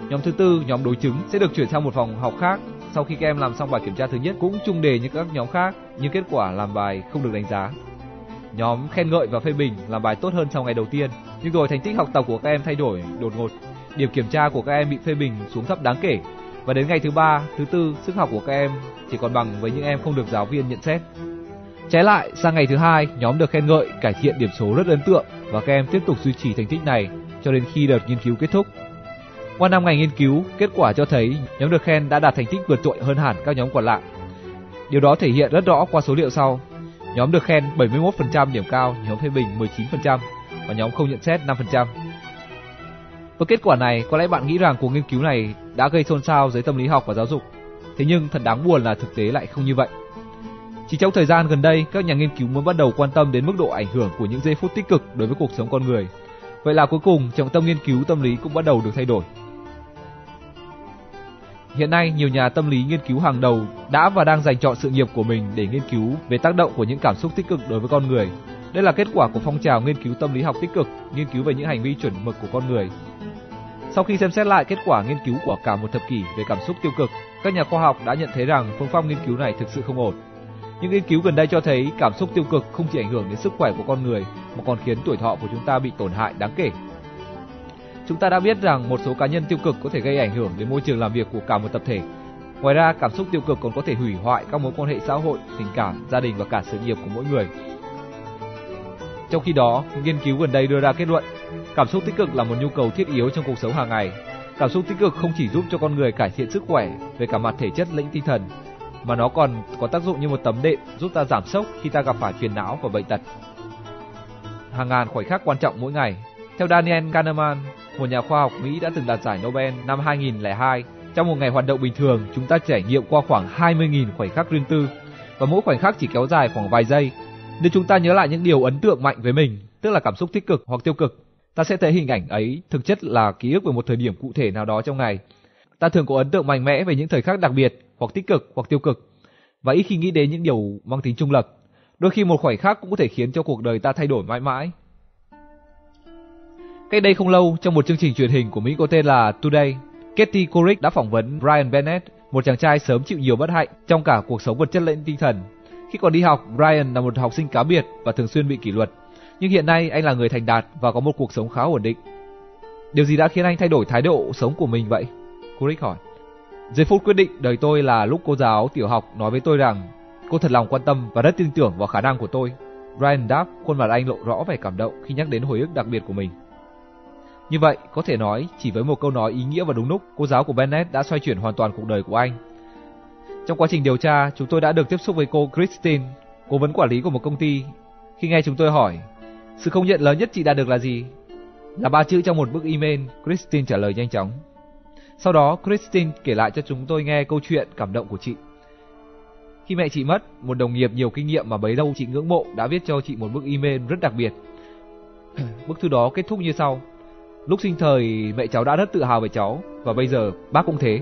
Nhóm thứ tư, nhóm đối chứng sẽ được chuyển sang một phòng học khác sau khi các em làm xong bài kiểm tra thứ nhất cũng chung đề như các nhóm khác, nhưng kết quả làm bài không được đánh giá. Nhóm khen ngợi và phê bình làm bài tốt hơn sau ngày đầu tiên, nhưng rồi thành tích học tập của các em thay đổi đột ngột. Điểm kiểm tra của các em bị phê bình xuống thấp đáng kể và đến ngày thứ ba, thứ tư, sức học của các em chỉ còn bằng với những em không được giáo viên nhận xét. Trái lại, sang ngày thứ hai, nhóm được khen ngợi, cải thiện điểm số rất ấn tượng và các em tiếp tục duy trì thành tích này cho đến khi đợt nghiên cứu kết thúc. Qua 5 ngày nghiên cứu, kết quả cho thấy nhóm được khen đã đạt thành tích vượt trội hơn hẳn các nhóm còn lại. Điều đó thể hiện rất rõ qua số liệu sau. Nhóm được khen 71% điểm cao, nhóm phê bình 19% và nhóm không nhận xét 5%. Với kết quả này, có lẽ bạn nghĩ rằng cuộc nghiên cứu này đã gây xôn xao giới tâm lý học và giáo dục. Thế nhưng thật đáng buồn là thực tế lại không như vậy. Chỉ trong thời gian gần đây, các nhà nghiên cứu mới bắt đầu quan tâm đến mức độ ảnh hưởng của những giây phút tích cực đối với cuộc sống con người Vậy là cuối cùng trọng tâm nghiên cứu tâm lý cũng bắt đầu được thay đổi. Hiện nay, nhiều nhà tâm lý nghiên cứu hàng đầu đã và đang dành chọn sự nghiệp của mình để nghiên cứu về tác động của những cảm xúc tích cực đối với con người. Đây là kết quả của phong trào nghiên cứu tâm lý học tích cực, nghiên cứu về những hành vi chuẩn mực của con người. Sau khi xem xét lại kết quả nghiên cứu của cả một thập kỷ về cảm xúc tiêu cực, các nhà khoa học đã nhận thấy rằng phương pháp nghiên cứu này thực sự không ổn. Những nghiên cứu gần đây cho thấy cảm xúc tiêu cực không chỉ ảnh hưởng đến sức khỏe của con người mà còn khiến tuổi thọ của chúng ta bị tổn hại đáng kể. Chúng ta đã biết rằng một số cá nhân tiêu cực có thể gây ảnh hưởng đến môi trường làm việc của cả một tập thể. Ngoài ra, cảm xúc tiêu cực còn có thể hủy hoại các mối quan hệ xã hội, tình cảm, gia đình và cả sự nghiệp của mỗi người. Trong khi đó, nghiên cứu gần đây đưa ra kết luận, cảm xúc tích cực là một nhu cầu thiết yếu trong cuộc sống hàng ngày. Cảm xúc tích cực không chỉ giúp cho con người cải thiện sức khỏe về cả mặt thể chất lẫn tinh thần, mà nó còn có tác dụng như một tấm đệm giúp ta giảm sốc khi ta gặp phải phiền não và bệnh tật. Hàng ngàn khoảnh khắc quan trọng mỗi ngày. Theo Daniel Kahneman, một nhà khoa học Mỹ đã từng đạt giải Nobel năm 2002, trong một ngày hoạt động bình thường, chúng ta trải nghiệm qua khoảng 20.000 khoảnh khắc riêng tư, và mỗi khoảnh khắc chỉ kéo dài khoảng vài giây. Nếu chúng ta nhớ lại những điều ấn tượng mạnh với mình, tức là cảm xúc tích cực hoặc tiêu cực, ta sẽ thấy hình ảnh ấy thực chất là ký ức về một thời điểm cụ thể nào đó trong ngày. Ta thường có ấn tượng mạnh mẽ về những thời khắc đặc biệt, hoặc tích cực hoặc tiêu cực, và ít khi nghĩ đến những điều mang tính trung lập. Đôi khi một khoảnh khắc cũng có thể khiến cho cuộc đời ta thay đổi mãi mãi. Cách đây không lâu, trong một chương trình truyền hình của Mỹ có tên là Today, Katie Couric đã phỏng vấn Brian Bennett, một chàng trai sớm chịu nhiều bất hạnh trong cả cuộc sống vật chất lẫn tinh thần. Khi còn đi học, Brian là một học sinh cá biệt và thường xuyên bị kỷ luật. Nhưng hiện nay anh là người thành đạt và có một cuộc sống khá ổn định. Điều gì đã khiến anh thay đổi thái độ sống của mình vậy? Couric hỏi. Giây phút quyết định đời tôi là lúc cô giáo tiểu học nói với tôi rằng cô thật lòng quan tâm và rất tin tưởng vào khả năng của tôi. Brian đáp, khuôn mặt anh lộ rõ vẻ cảm động khi nhắc đến hồi ức đặc biệt của mình. Như vậy, có thể nói, chỉ với một câu nói ý nghĩa và đúng lúc, cô giáo của Bennett đã xoay chuyển hoàn toàn cuộc đời của anh. Trong quá trình điều tra, chúng tôi đã được tiếp xúc với cô Christine, cố vấn quản lý của một công ty. Khi nghe chúng tôi hỏi, sự công nhận lớn nhất chị đạt được là gì? Là ba chữ trong một bức email, Christine trả lời nhanh chóng. Sau đó, Christine kể lại cho chúng tôi nghe câu chuyện cảm động của chị. Khi mẹ chị mất, một đồng nghiệp nhiều kinh nghiệm mà bấy lâu chị ngưỡng mộ đã viết cho chị một bức email rất đặc biệt. (clears throat) bức thư đó kết thúc như sau. Lúc sinh thời, mẹ cháu đã rất tự hào về cháu, và bây giờ bác cũng thế.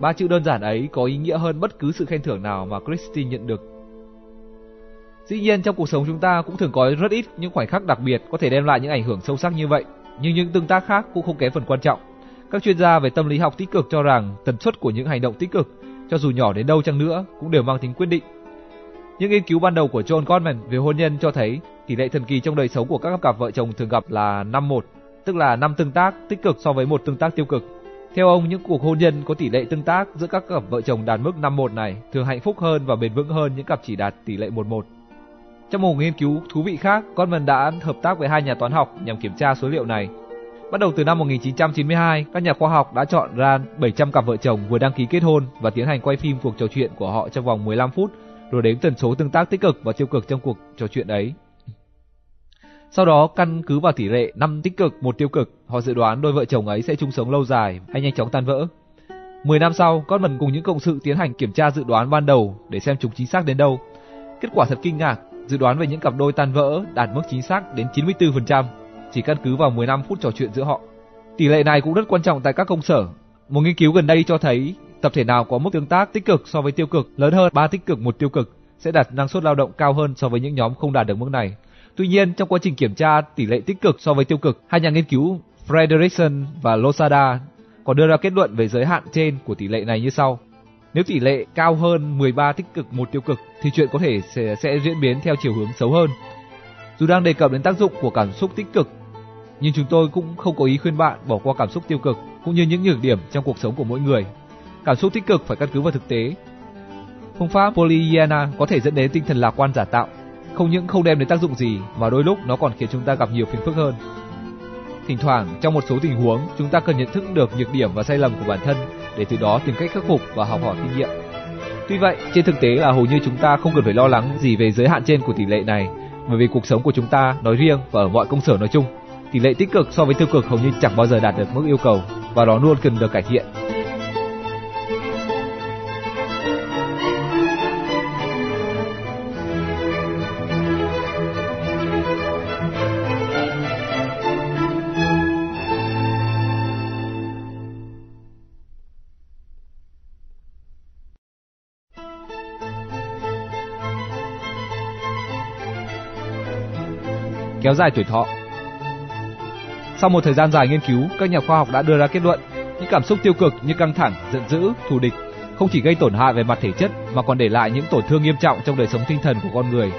Ba chữ đơn giản ấy có ý nghĩa hơn bất cứ sự khen thưởng nào mà Christine nhận được. Dĩ nhiên trong cuộc sống chúng ta cũng thường có rất ít những khoảnh khắc đặc biệt có thể đem lại những ảnh hưởng sâu sắc như vậy, nhưng những tương tác khác cũng không kém phần quan trọng. Các chuyên gia về tâm lý học tích cực cho rằng tần suất của những hành động tích cực, cho dù nhỏ đến đâu chăng nữa, cũng đều mang tính quyết định. Những nghiên cứu ban đầu của John Gottman về hôn nhân cho thấy tỷ lệ thần kỳ trong đời sống của các cặp vợ chồng thường gặp là 5:1 tức là 5 tương tác tích cực so với một tương tác tiêu cực. Theo ông, những cuộc hôn nhân có tỷ lệ tương tác giữa các cặp vợ chồng đạt mức 5:1 này thường hạnh phúc hơn và bền vững hơn những cặp chỉ đạt tỷ lệ 1:1. Trong một nghiên cứu thú vị khác, Gottman đã hợp tác với hai nhà toán học nhằm kiểm tra số liệu này Bắt đầu từ năm 1992, các nhà khoa học đã chọn ra 700 cặp vợ chồng vừa đăng ký kết hôn và tiến hành quay phim cuộc trò chuyện của họ trong vòng 15 phút, rồi đếm tần số tương tác tích cực và tiêu cực trong cuộc trò chuyện ấy. Sau đó, căn cứ vào tỷ lệ 5 tích cực, một tiêu cực, họ dự đoán đôi vợ chồng ấy sẽ chung sống lâu dài hay nhanh chóng tan vỡ. 10 năm sau, con mần cùng những cộng sự tiến hành kiểm tra dự đoán ban đầu để xem chúng chính xác đến đâu. Kết quả thật kinh ngạc, dự đoán về những cặp đôi tan vỡ đạt mức chính xác đến 94% chỉ căn cứ vào 15 phút trò chuyện giữa họ. Tỷ lệ này cũng rất quan trọng tại các công sở. Một nghiên cứu gần đây cho thấy tập thể nào có mức tương tác tích cực so với tiêu cực lớn hơn 3 tích cực một tiêu cực sẽ đạt năng suất lao động cao hơn so với những nhóm không đạt được mức này. Tuy nhiên, trong quá trình kiểm tra tỷ lệ tích cực so với tiêu cực, hai nhà nghiên cứu Frederickson và Losada còn đưa ra kết luận về giới hạn trên của tỷ lệ này như sau. Nếu tỷ lệ cao hơn 13 tích cực một tiêu cực thì chuyện có thể sẽ, sẽ diễn biến theo chiều hướng xấu hơn. Dù đang đề cập đến tác dụng của cảm xúc tích cực nhưng chúng tôi cũng không có ý khuyên bạn bỏ qua cảm xúc tiêu cực cũng như những nhược điểm trong cuộc sống của mỗi người. Cảm xúc tích cực phải căn cứ vào thực tế. Phương pháp Pollyanna có thể dẫn đến tinh thần lạc quan giả tạo, không những không đem đến tác dụng gì mà đôi lúc nó còn khiến chúng ta gặp nhiều phiền phức hơn. Thỉnh thoảng trong một số tình huống, chúng ta cần nhận thức được nhược điểm và sai lầm của bản thân để từ đó tìm cách khắc phục và học hỏi kinh nghiệm. Tuy vậy, trên thực tế là hầu như chúng ta không cần phải lo lắng gì về giới hạn trên của tỷ lệ này, bởi vì cuộc sống của chúng ta nói riêng và ở mọi công sở nói chung tỷ lệ tích cực so với tiêu cực hầu như chẳng bao giờ đạt được mức yêu cầu và nó luôn cần được cải thiện. Kéo dài tuổi thọ. Sau một thời gian dài nghiên cứu, các nhà khoa học đã đưa ra kết luận những cảm xúc tiêu cực như căng thẳng, giận dữ, thù địch không chỉ gây tổn hại về mặt thể chất mà còn để lại những tổn thương nghiêm trọng trong đời sống tinh thần của con người.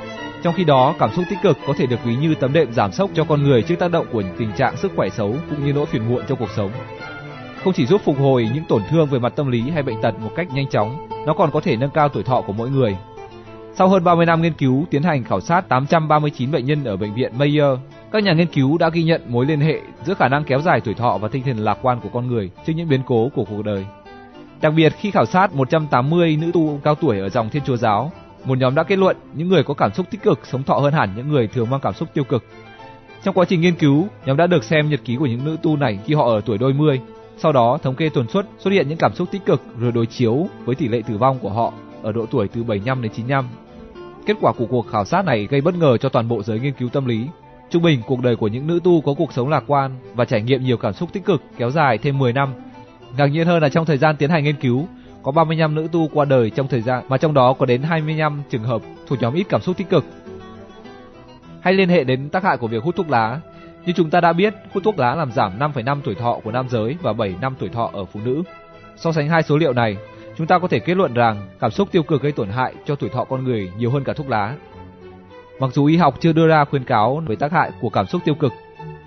Trong khi đó, cảm xúc tích cực có thể được ví như tấm đệm giảm sốc cho con người trước tác động của tình trạng sức khỏe xấu cũng như nỗi phiền muộn trong cuộc sống. Không chỉ giúp phục hồi những tổn thương về mặt tâm lý hay bệnh tật một cách nhanh chóng, nó còn có thể nâng cao tuổi thọ của mỗi người. Sau hơn 30 năm nghiên cứu tiến hành khảo sát 839 bệnh nhân ở bệnh viện Mayer, các nhà nghiên cứu đã ghi nhận mối liên hệ giữa khả năng kéo dài tuổi thọ và tinh thần lạc quan của con người trước những biến cố của cuộc đời. Đặc biệt khi khảo sát 180 nữ tu cao tuổi ở dòng Thiên Chúa giáo, một nhóm đã kết luận những người có cảm xúc tích cực sống thọ hơn hẳn những người thường mang cảm xúc tiêu cực. Trong quá trình nghiên cứu, nhóm đã được xem nhật ký của những nữ tu này khi họ ở tuổi đôi mươi. Sau đó, thống kê tuần suất xuất hiện những cảm xúc tích cực rồi đối chiếu với tỷ lệ tử vong của họ ở độ tuổi từ 75 đến 95. Kết quả của cuộc khảo sát này gây bất ngờ cho toàn bộ giới nghiên cứu tâm lý. Trung bình, cuộc đời của những nữ tu có cuộc sống lạc quan và trải nghiệm nhiều cảm xúc tích cực kéo dài thêm 10 năm Ngạc nhiên hơn là trong thời gian tiến hành nghiên cứu, có 35 nữ tu qua đời trong thời gian mà trong đó có đến 25 trường hợp thuộc nhóm ít cảm xúc tích cực. Hay liên hệ đến tác hại của việc hút thuốc lá. Như chúng ta đã biết, hút thuốc lá làm giảm 5,5 tuổi thọ của nam giới và 7 năm tuổi thọ ở phụ nữ. So sánh hai số liệu này, chúng ta có thể kết luận rằng cảm xúc tiêu cực gây tổn hại cho tuổi thọ con người nhiều hơn cả thuốc lá. Mặc dù y học chưa đưa ra khuyến cáo về tác hại của cảm xúc tiêu cực,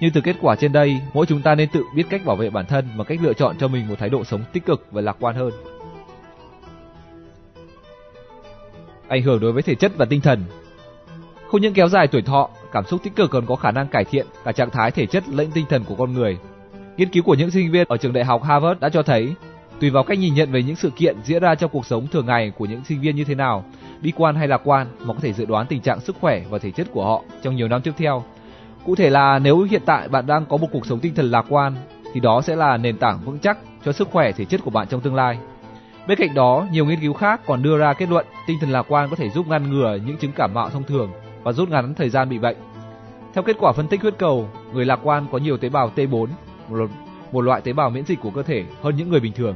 nhưng từ kết quả trên đây, mỗi chúng ta nên tự biết cách bảo vệ bản thân bằng cách lựa chọn cho mình một thái độ sống tích cực và lạc quan hơn. Ảnh hưởng đối với thể chất và tinh thần Không những kéo dài tuổi thọ, cảm xúc tích cực còn có khả năng cải thiện cả trạng thái thể chất lẫn tinh thần của con người. Nghiên cứu của những sinh viên ở trường đại học Harvard đã cho thấy, tùy vào cách nhìn nhận về những sự kiện diễn ra trong cuộc sống thường ngày của những sinh viên như thế nào, bi quan hay lạc quan mà có thể dự đoán tình trạng sức khỏe và thể chất của họ trong nhiều năm tiếp theo Cụ thể là nếu hiện tại bạn đang có một cuộc sống tinh thần lạc quan thì đó sẽ là nền tảng vững chắc cho sức khỏe thể chất của bạn trong tương lai. Bên cạnh đó, nhiều nghiên cứu khác còn đưa ra kết luận tinh thần lạc quan có thể giúp ngăn ngừa những chứng cảm mạo thông thường và rút ngắn thời gian bị bệnh. Theo kết quả phân tích huyết cầu, người lạc quan có nhiều tế bào T4, một, một loại tế bào miễn dịch của cơ thể hơn những người bình thường.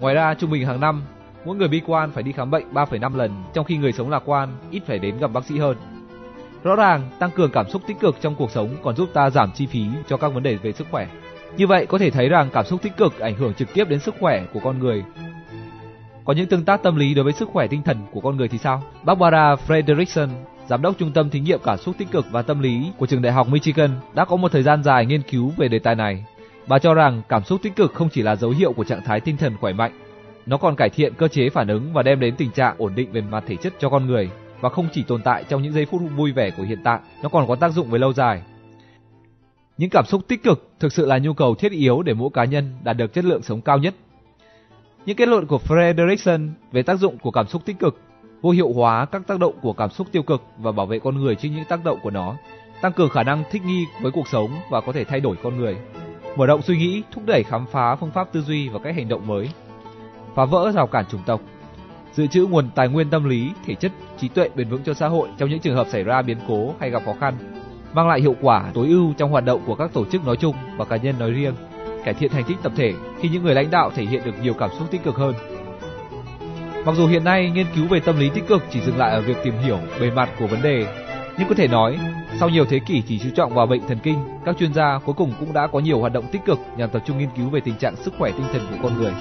Ngoài ra, trung bình hàng năm, mỗi người bi quan phải đi khám bệnh 3,5 lần, trong khi người sống lạc quan ít phải đến gặp bác sĩ hơn. Rõ ràng, tăng cường cảm xúc tích cực trong cuộc sống còn giúp ta giảm chi phí cho các vấn đề về sức khỏe. Như vậy có thể thấy rằng cảm xúc tích cực ảnh hưởng trực tiếp đến sức khỏe của con người. Có những tương tác tâm lý đối với sức khỏe tinh thần của con người thì sao? Barbara Frederickson, giám đốc trung tâm thí nghiệm cảm xúc tích cực và tâm lý của trường đại học Michigan đã có một thời gian dài nghiên cứu về đề tài này. Bà cho rằng cảm xúc tích cực không chỉ là dấu hiệu của trạng thái tinh thần khỏe mạnh, nó còn cải thiện cơ chế phản ứng và đem đến tình trạng ổn định về mặt thể chất cho con người và không chỉ tồn tại trong những giây phút vui vẻ của hiện tại, nó còn có tác dụng về lâu dài. Những cảm xúc tích cực thực sự là nhu cầu thiết yếu để mỗi cá nhân đạt được chất lượng sống cao nhất. Những kết luận của Frederickson về tác dụng của cảm xúc tích cực, vô hiệu hóa các tác động của cảm xúc tiêu cực và bảo vệ con người trước những tác động của nó, tăng cường khả năng thích nghi với cuộc sống và có thể thay đổi con người, mở rộng suy nghĩ, thúc đẩy khám phá phương pháp tư duy và cách hành động mới, phá vỡ rào cản chủng tộc, dự trữ nguồn tài nguyên tâm lý, thể chất, trí tuệ bền vững cho xã hội trong những trường hợp xảy ra biến cố hay gặp khó khăn, mang lại hiệu quả tối ưu trong hoạt động của các tổ chức nói chung và cá nhân nói riêng, cải thiện thành tích tập thể khi những người lãnh đạo thể hiện được nhiều cảm xúc tích cực hơn. Mặc dù hiện nay nghiên cứu về tâm lý tích cực chỉ dừng lại ở việc tìm hiểu bề mặt của vấn đề, nhưng có thể nói, sau nhiều thế kỷ chỉ chú trọng vào bệnh thần kinh, các chuyên gia cuối cùng cũng đã có nhiều hoạt động tích cực nhằm tập trung nghiên cứu về tình trạng sức khỏe tinh thần của con người.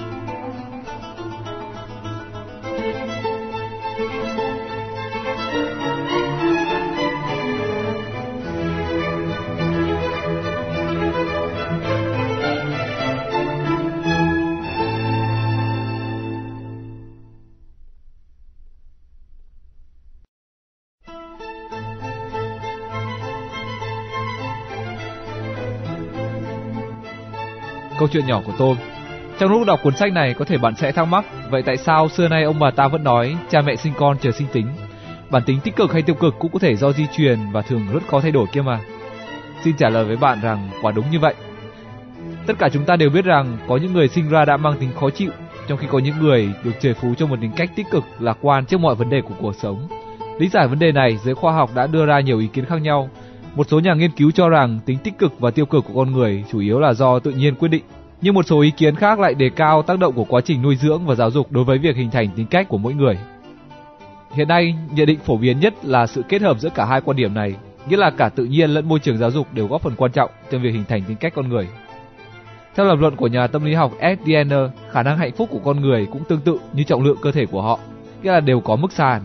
Chuyện nhỏ của tôi. Trong lúc đọc cuốn sách này có thể bạn sẽ thắc mắc, vậy tại sao xưa nay ông bà ta vẫn nói cha mẹ sinh con chờ sinh tính? Bản tính tích cực hay tiêu cực cũng có thể do di truyền và thường rất khó thay đổi kia mà. Xin trả lời với bạn rằng quả đúng như vậy. Tất cả chúng ta đều biết rằng có những người sinh ra đã mang tính khó chịu, trong khi có những người được trời phú cho một tính cách tích cực, lạc quan trước mọi vấn đề của cuộc sống. Lý giải vấn đề này, giới khoa học đã đưa ra nhiều ý kiến khác nhau. Một số nhà nghiên cứu cho rằng tính tích cực và tiêu cực của con người chủ yếu là do tự nhiên quyết định nhưng một số ý kiến khác lại đề cao tác động của quá trình nuôi dưỡng và giáo dục đối với việc hình thành tính cách của mỗi người. Hiện nay, nhận định phổ biến nhất là sự kết hợp giữa cả hai quan điểm này. nghĩa là cả tự nhiên lẫn môi trường giáo dục đều góp phần quan trọng trong việc hình thành tính cách con người. Theo lập luận của nhà tâm lý học Ed Diener, khả năng hạnh phúc của con người cũng tương tự như trọng lượng cơ thể của họ, nghĩa là đều có mức sàn.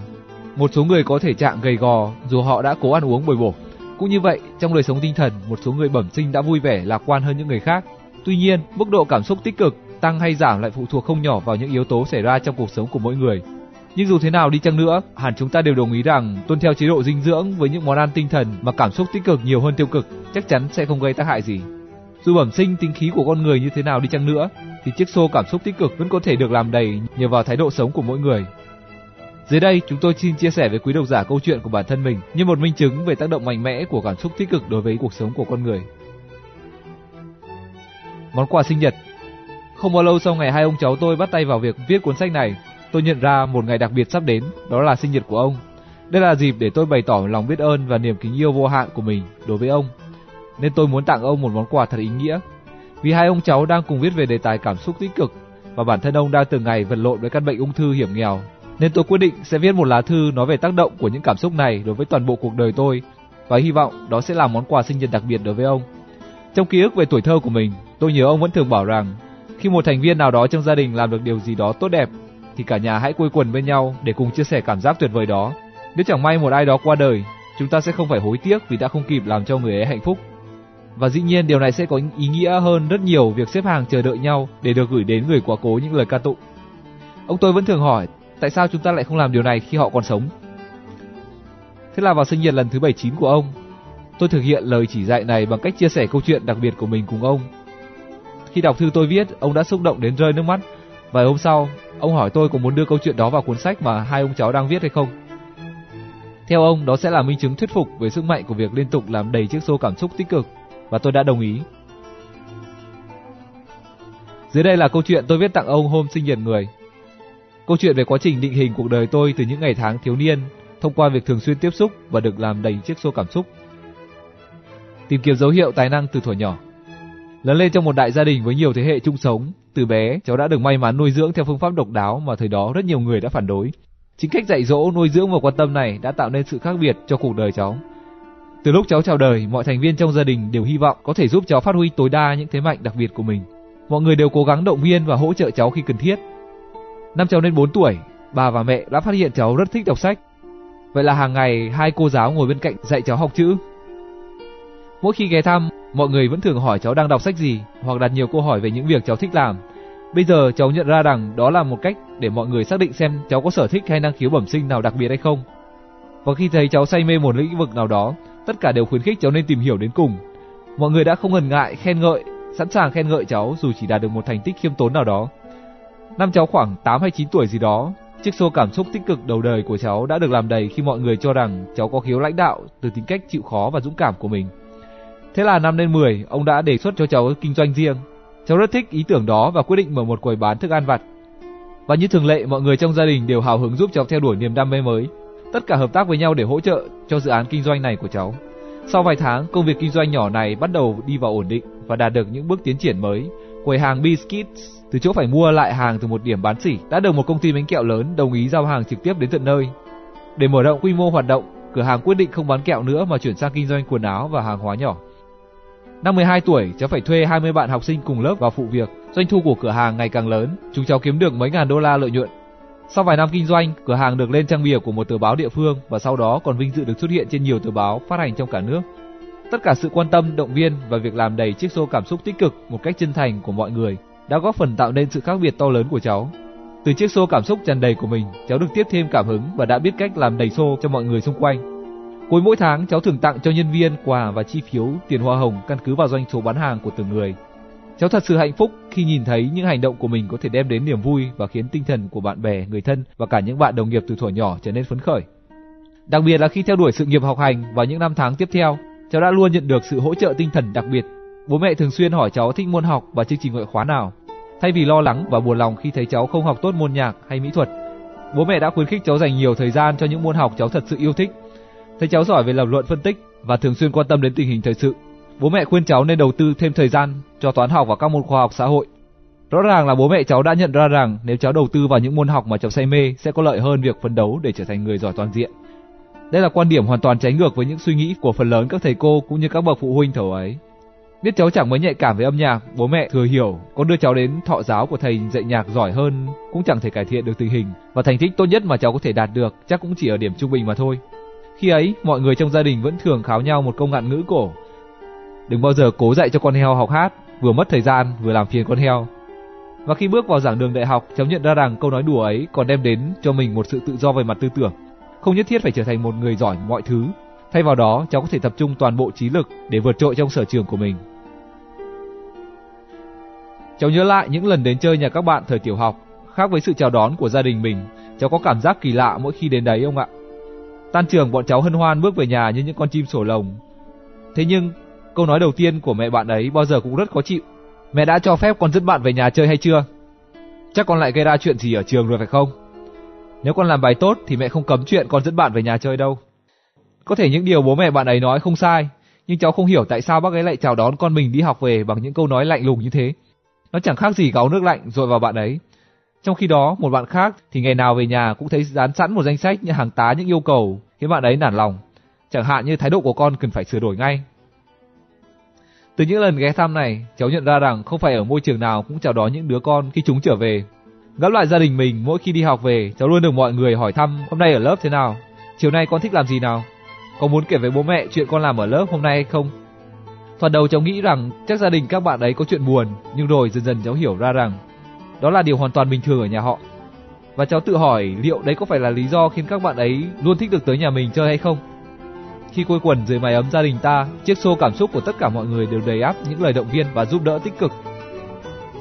Một số người có thể trạng gầy gò dù họ đã cố ăn uống bồi bổ. Cũng như vậy, trong đời sống tinh thần, một số người bẩm sinh đã vui vẻ, lạc quan hơn những người khác. Tuy nhiên, mức độ cảm xúc tích cực, tăng hay giảm lại phụ thuộc không nhỏ vào những yếu tố xảy ra trong cuộc sống của mỗi người. Nhưng dù thế nào đi chăng nữa, hẳn chúng ta đều đồng ý rằng tuân theo chế độ dinh dưỡng với những món ăn tinh thần mà cảm xúc tích cực nhiều hơn tiêu cực chắc chắn sẽ không gây tác hại gì. Dù bẩm sinh tính khí của con người như thế nào đi chăng nữa, thì chiếc xô cảm xúc tích cực vẫn có thể được làm đầy nhờ vào thái độ sống của mỗi người. Dưới đây, chúng tôi xin chia sẻ với quý độc giả câu chuyện của bản thân mình như một minh chứng về tác động mạnh mẽ của cảm xúc tích cực đối với cuộc sống của con người. Món quà sinh nhật Không bao lâu sau ngày hai ông cháu tôi bắt tay vào việc viết cuốn sách này, tôi nhận ra một ngày đặc biệt sắp đến, đó là sinh nhật của ông. Đây là dịp để tôi bày tỏ lòng biết ơn và niềm kính yêu vô hạn của mình đối với ông. Nên tôi muốn tặng ông một món quà thật ý nghĩa. Vì hai ông cháu đang cùng viết về đề tài cảm xúc tích cực và bản thân ông đang từng ngày vật lộn với căn bệnh ung thư hiểm nghèo, nên tôi quyết định sẽ viết một lá thư nói về tác động của những cảm xúc này đối với toàn bộ cuộc đời tôi và hy vọng đó sẽ là món quà sinh nhật đặc biệt đối với ông. Trong ký ức về tuổi thơ của mình, tôi nhớ ông vẫn thường bảo rằng khi một thành viên nào đó trong gia đình làm được điều gì đó tốt đẹp thì cả nhà hãy quây quần bên nhau để cùng chia sẻ cảm giác tuyệt vời đó. Nếu chẳng may một ai đó qua đời, chúng ta sẽ không phải hối tiếc vì đã không kịp làm cho người ấy hạnh phúc. Và dĩ nhiên điều này sẽ có ý nghĩa hơn rất nhiều việc xếp hàng chờ đợi nhau để được gửi đến người quá cố những lời ca tụng. Ông tôi vẫn thường hỏi tại sao chúng ta lại không làm điều này khi họ còn sống. Thế là vào sinh nhật lần thứ 79 của ông, tôi thực hiện lời chỉ dạy này bằng cách chia sẻ câu chuyện đặc biệt của mình cùng ông. Khi đọc thư tôi viết, ông đã xúc động đến rơi nước mắt. Vài hôm sau, ông hỏi tôi có muốn đưa câu chuyện đó vào cuốn sách mà hai ông cháu đang viết hay không. Theo ông, đó sẽ là minh chứng thuyết phục về sức mạnh của việc liên tục làm đầy chiếc xô cảm xúc tích cực, và tôi đã đồng ý. Dưới đây là câu chuyện tôi viết tặng ông hôm sinh nhật người. Câu chuyện về quá trình định hình cuộc đời tôi từ những ngày tháng thiếu niên, thông qua việc thường xuyên tiếp xúc và được làm đầy chiếc xô cảm xúc. Tìm kiếm dấu hiệu tài năng từ thuở nhỏ. Lớn lên trong một đại gia đình với nhiều thế hệ chung sống, từ bé cháu đã được may mắn nuôi dưỡng theo phương pháp độc đáo mà thời đó rất nhiều người đã phản đối. Chính cách dạy dỗ, nuôi dưỡng và quan tâm này đã tạo nên sự khác biệt cho cuộc đời cháu. Từ lúc cháu chào đời, mọi thành viên trong gia đình đều hy vọng có thể giúp cháu phát huy tối đa những thế mạnh đặc biệt của mình. Mọi người đều cố gắng động viên và hỗ trợ cháu khi cần thiết. Năm cháu lên 4 tuổi, bà và mẹ đã phát hiện cháu rất thích đọc sách. Vậy là hàng ngày hai cô giáo ngồi bên cạnh dạy cháu học chữ. Mỗi khi ghé thăm, mọi người vẫn thường hỏi cháu đang đọc sách gì hoặc đặt nhiều câu hỏi về những việc cháu thích làm. Bây giờ cháu nhận ra rằng đó là một cách để mọi người xác định xem cháu có sở thích hay năng khiếu bẩm sinh nào đặc biệt hay không. Và khi thấy cháu say mê một lĩnh vực nào đó, tất cả đều khuyến khích cháu nên tìm hiểu đến cùng. Mọi người đã không ngần ngại khen ngợi, sẵn sàng khen ngợi cháu dù chỉ đạt được một thành tích khiêm tốn nào đó. Năm cháu khoảng 8 hay 9 tuổi gì đó, chiếc xô cảm xúc tích cực đầu đời của cháu đã được làm đầy khi mọi người cho rằng cháu có khiếu lãnh đạo từ tính cách chịu khó và dũng cảm của mình. Thế là năm lên 10, ông đã đề xuất cho cháu kinh doanh riêng. Cháu rất thích ý tưởng đó và quyết định mở một quầy bán thức ăn vặt. Và như thường lệ, mọi người trong gia đình đều hào hứng giúp cháu theo đuổi niềm đam mê mới. Tất cả hợp tác với nhau để hỗ trợ cho dự án kinh doanh này của cháu. Sau vài tháng, công việc kinh doanh nhỏ này bắt đầu đi vào ổn định và đạt được những bước tiến triển mới. Quầy hàng Biscuits từ chỗ phải mua lại hàng từ một điểm bán sỉ đã được một công ty bánh kẹo lớn đồng ý giao hàng trực tiếp đến tận nơi. Để mở rộng quy mô hoạt động, cửa hàng quyết định không bán kẹo nữa mà chuyển sang kinh doanh quần áo và hàng hóa nhỏ. Năm 12 tuổi, cháu phải thuê 20 bạn học sinh cùng lớp vào phụ việc. Doanh thu của cửa hàng ngày càng lớn, chúng cháu kiếm được mấy ngàn đô la lợi nhuận. Sau vài năm kinh doanh, cửa hàng được lên trang bìa của một tờ báo địa phương và sau đó còn vinh dự được xuất hiện trên nhiều tờ báo phát hành trong cả nước. Tất cả sự quan tâm, động viên và việc làm đầy chiếc xô cảm xúc tích cực một cách chân thành của mọi người đã góp phần tạo nên sự khác biệt to lớn của cháu. Từ chiếc xô cảm xúc tràn đầy của mình, cháu được tiếp thêm cảm hứng và đã biết cách làm đầy xô cho mọi người xung quanh. Cuối mỗi tháng, cháu thường tặng cho nhân viên quà và chi phiếu tiền hoa hồng căn cứ vào doanh số bán hàng của từng người. Cháu thật sự hạnh phúc khi nhìn thấy những hành động của mình có thể đem đến niềm vui và khiến tinh thần của bạn bè, người thân và cả những bạn đồng nghiệp từ thuở nhỏ trở nên phấn khởi. Đặc biệt là khi theo đuổi sự nghiệp học hành vào những năm tháng tiếp theo, cháu đã luôn nhận được sự hỗ trợ tinh thần đặc biệt. Bố mẹ thường xuyên hỏi cháu thích môn học và chương trình ngoại khóa nào. Thay vì lo lắng và buồn lòng khi thấy cháu không học tốt môn nhạc hay mỹ thuật, bố mẹ đã khuyến khích cháu dành nhiều thời gian cho những môn học cháu thật sự yêu thích Thấy cháu giỏi về lập luận phân tích và thường xuyên quan tâm đến tình hình thời sự, bố mẹ khuyên cháu nên đầu tư thêm thời gian cho toán học và các môn khoa học xã hội. Rõ ràng là bố mẹ cháu đã nhận ra rằng nếu cháu đầu tư vào những môn học mà cháu say mê sẽ có lợi hơn việc phấn đấu để trở thành người giỏi toàn diện. Đây là quan điểm hoàn toàn trái ngược với những suy nghĩ của phần lớn các thầy cô cũng như các bậc phụ huynh thời ấy. Biết cháu chẳng mấy nhạy cảm với âm nhạc, bố mẹ thừa hiểu, có đưa cháu đến thọ giáo của thầy dạy nhạc giỏi hơn cũng chẳng thể cải thiện được tình hình và thành tích tốt nhất mà cháu có thể đạt được chắc cũng chỉ ở điểm trung bình mà thôi. Khi ấy, mọi người trong gia đình vẫn thường kháo nhau một câu ngạn ngữ cổ. Đừng bao giờ cố dạy cho con heo học hát, vừa mất thời gian vừa làm phiền con heo. Và khi bước vào giảng đường đại học, cháu nhận ra rằng câu nói đùa ấy còn đem đến cho mình một sự tự do về mặt tư tưởng. Không nhất thiết phải trở thành một người giỏi mọi thứ. Thay vào đó, cháu có thể tập trung toàn bộ trí lực để vượt trội trong sở trường của mình. Cháu nhớ lại những lần đến chơi nhà các bạn thời tiểu học, khác với sự chào đón của gia đình mình, cháu có cảm giác kỳ lạ mỗi khi đến đấy ông ạ. Tan trường bọn cháu hân hoan bước về nhà như những con chim sổ lồng. Thế nhưng, câu nói đầu tiên của mẹ bạn ấy bao giờ cũng rất khó chịu. Mẹ đã cho phép con dẫn bạn về nhà chơi hay chưa? Chắc con lại gây ra chuyện gì ở trường rồi phải không? Nếu con làm bài tốt thì mẹ không cấm chuyện con dẫn bạn về nhà chơi đâu. Có thể những điều bố mẹ bạn ấy nói không sai, nhưng cháu không hiểu tại sao bác ấy lại chào đón con mình đi học về bằng những câu nói lạnh lùng như thế. Nó chẳng khác gì gáo nước lạnh rồi vào bạn ấy. Trong khi đó, một bạn khác thì ngày nào về nhà cũng thấy dán sẵn một danh sách như hàng tá những yêu cầu khiến bạn ấy nản lòng. Chẳng hạn như thái độ của con cần phải sửa đổi ngay. Từ những lần ghé thăm này, cháu nhận ra rằng không phải ở môi trường nào cũng chào đón những đứa con khi chúng trở về. Gấp lại gia đình mình mỗi khi đi học về, cháu luôn được mọi người hỏi thăm hôm nay ở lớp thế nào, chiều nay con thích làm gì nào, có muốn kể với bố mẹ chuyện con làm ở lớp hôm nay hay không. Phần đầu cháu nghĩ rằng chắc gia đình các bạn ấy có chuyện buồn, nhưng rồi dần dần cháu hiểu ra rằng đó là điều hoàn toàn bình thường ở nhà họ. Và cháu tự hỏi liệu đấy có phải là lý do khiến các bạn ấy luôn thích được tới nhà mình chơi hay không? Khi quây quần dưới mái ấm gia đình ta, chiếc xô cảm xúc của tất cả mọi người đều đầy áp những lời động viên và giúp đỡ tích cực.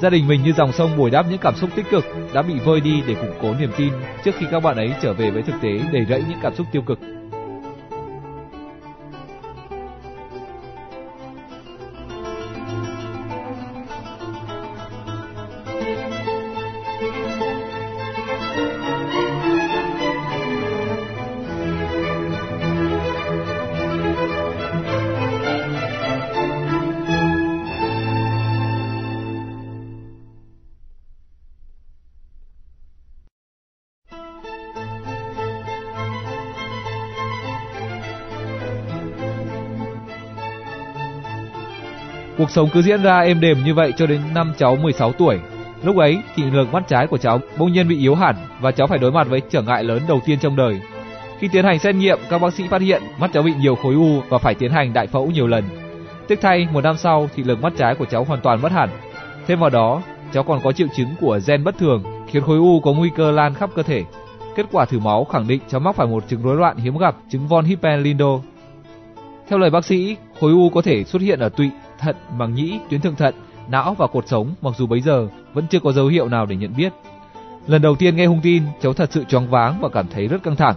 Gia đình mình như dòng sông bồi đắp những cảm xúc tích cực đã bị vơi đi để củng cố niềm tin trước khi các bạn ấy trở về với thực tế đầy rẫy những cảm xúc tiêu cực. Cuộc sống cứ diễn ra êm đềm như vậy cho đến năm cháu 16 tuổi. Lúc ấy, thị lực mắt trái của cháu bỗng nhiên bị yếu hẳn và cháu phải đối mặt với trở ngại lớn đầu tiên trong đời. Khi tiến hành xét nghiệm, các bác sĩ phát hiện mắt cháu bị nhiều khối u và phải tiến hành đại phẫu nhiều lần. Tiếc thay, một năm sau, thị lực mắt trái của cháu hoàn toàn mất hẳn. Thêm vào đó, cháu còn có triệu chứng của gen bất thường, khiến khối u có nguy cơ lan khắp cơ thể. Kết quả thử máu khẳng định cháu mắc phải một chứng rối loạn hiếm gặp, chứng von Hippel-Lindau. Theo lời bác sĩ, khối u có thể xuất hiện ở tụy, thận, màng nhĩ, tuyến thượng thận, não và cột sống, mặc dù bấy giờ vẫn chưa có dấu hiệu nào để nhận biết. Lần đầu tiên nghe hung tin, cháu thật sự choáng váng và cảm thấy rất căng thẳng.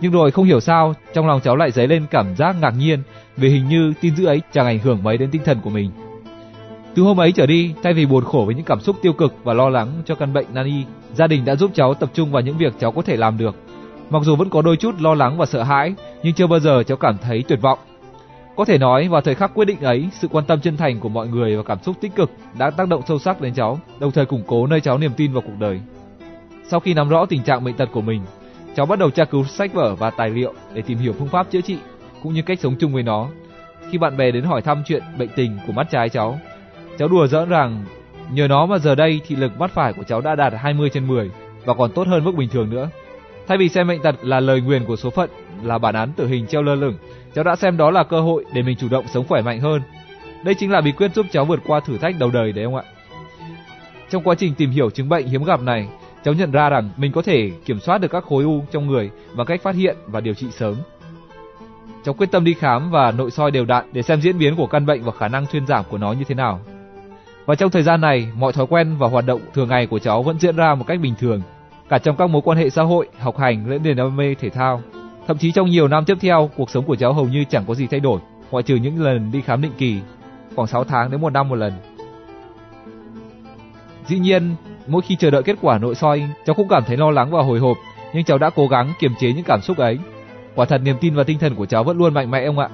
Nhưng rồi không hiểu sao, trong lòng cháu lại dấy lên cảm giác ngạc nhiên vì hình như tin dữ ấy chẳng ảnh hưởng mấy đến tinh thần của mình. Từ hôm ấy trở đi, thay vì buồn khổ với những cảm xúc tiêu cực và lo lắng cho căn bệnh nan y, gia đình đã giúp cháu tập trung vào những việc cháu có thể làm được. Mặc dù vẫn có đôi chút lo lắng và sợ hãi, nhưng chưa bao giờ cháu cảm thấy tuyệt vọng có thể nói vào thời khắc quyết định ấy, sự quan tâm chân thành của mọi người và cảm xúc tích cực đã tác động sâu sắc đến cháu, đồng thời củng cố nơi cháu niềm tin vào cuộc đời. Sau khi nắm rõ tình trạng bệnh tật của mình, cháu bắt đầu tra cứu sách vở và tài liệu để tìm hiểu phương pháp chữa trị cũng như cách sống chung với nó. Khi bạn bè đến hỏi thăm chuyện bệnh tình của mắt trái cháu, cháu đùa giỡn rằng nhờ nó mà giờ đây thị lực mắt phải của cháu đã đạt 20 trên 10 và còn tốt hơn mức bình thường nữa. Thay vì xem bệnh tật là lời nguyền của số phận, là bản án tử hình treo lơ lửng, cháu đã xem đó là cơ hội để mình chủ động sống khỏe mạnh hơn. Đây chính là bí quyết giúp cháu vượt qua thử thách đầu đời đấy ông ạ. Trong quá trình tìm hiểu chứng bệnh hiếm gặp này, cháu nhận ra rằng mình có thể kiểm soát được các khối u trong người bằng cách phát hiện và điều trị sớm. Cháu quyết tâm đi khám và nội soi đều đặn để xem diễn biến của căn bệnh và khả năng thuyên giảm của nó như thế nào. Và trong thời gian này, mọi thói quen và hoạt động thường ngày của cháu vẫn diễn ra một cách bình thường, cả trong các mối quan hệ xã hội, học hành lẫn niềm đam mê thể thao. Thậm chí trong nhiều năm tiếp theo, cuộc sống của cháu hầu như chẳng có gì thay đổi, ngoại trừ những lần đi khám định kỳ, khoảng 6 tháng đến một năm một lần. Dĩ nhiên, mỗi khi chờ đợi kết quả nội soi, cháu cũng cảm thấy lo lắng và hồi hộp, nhưng cháu đã cố gắng kiềm chế những cảm xúc ấy. Quả thật niềm tin và tinh thần của cháu vẫn luôn mạnh mẽ ông ạ.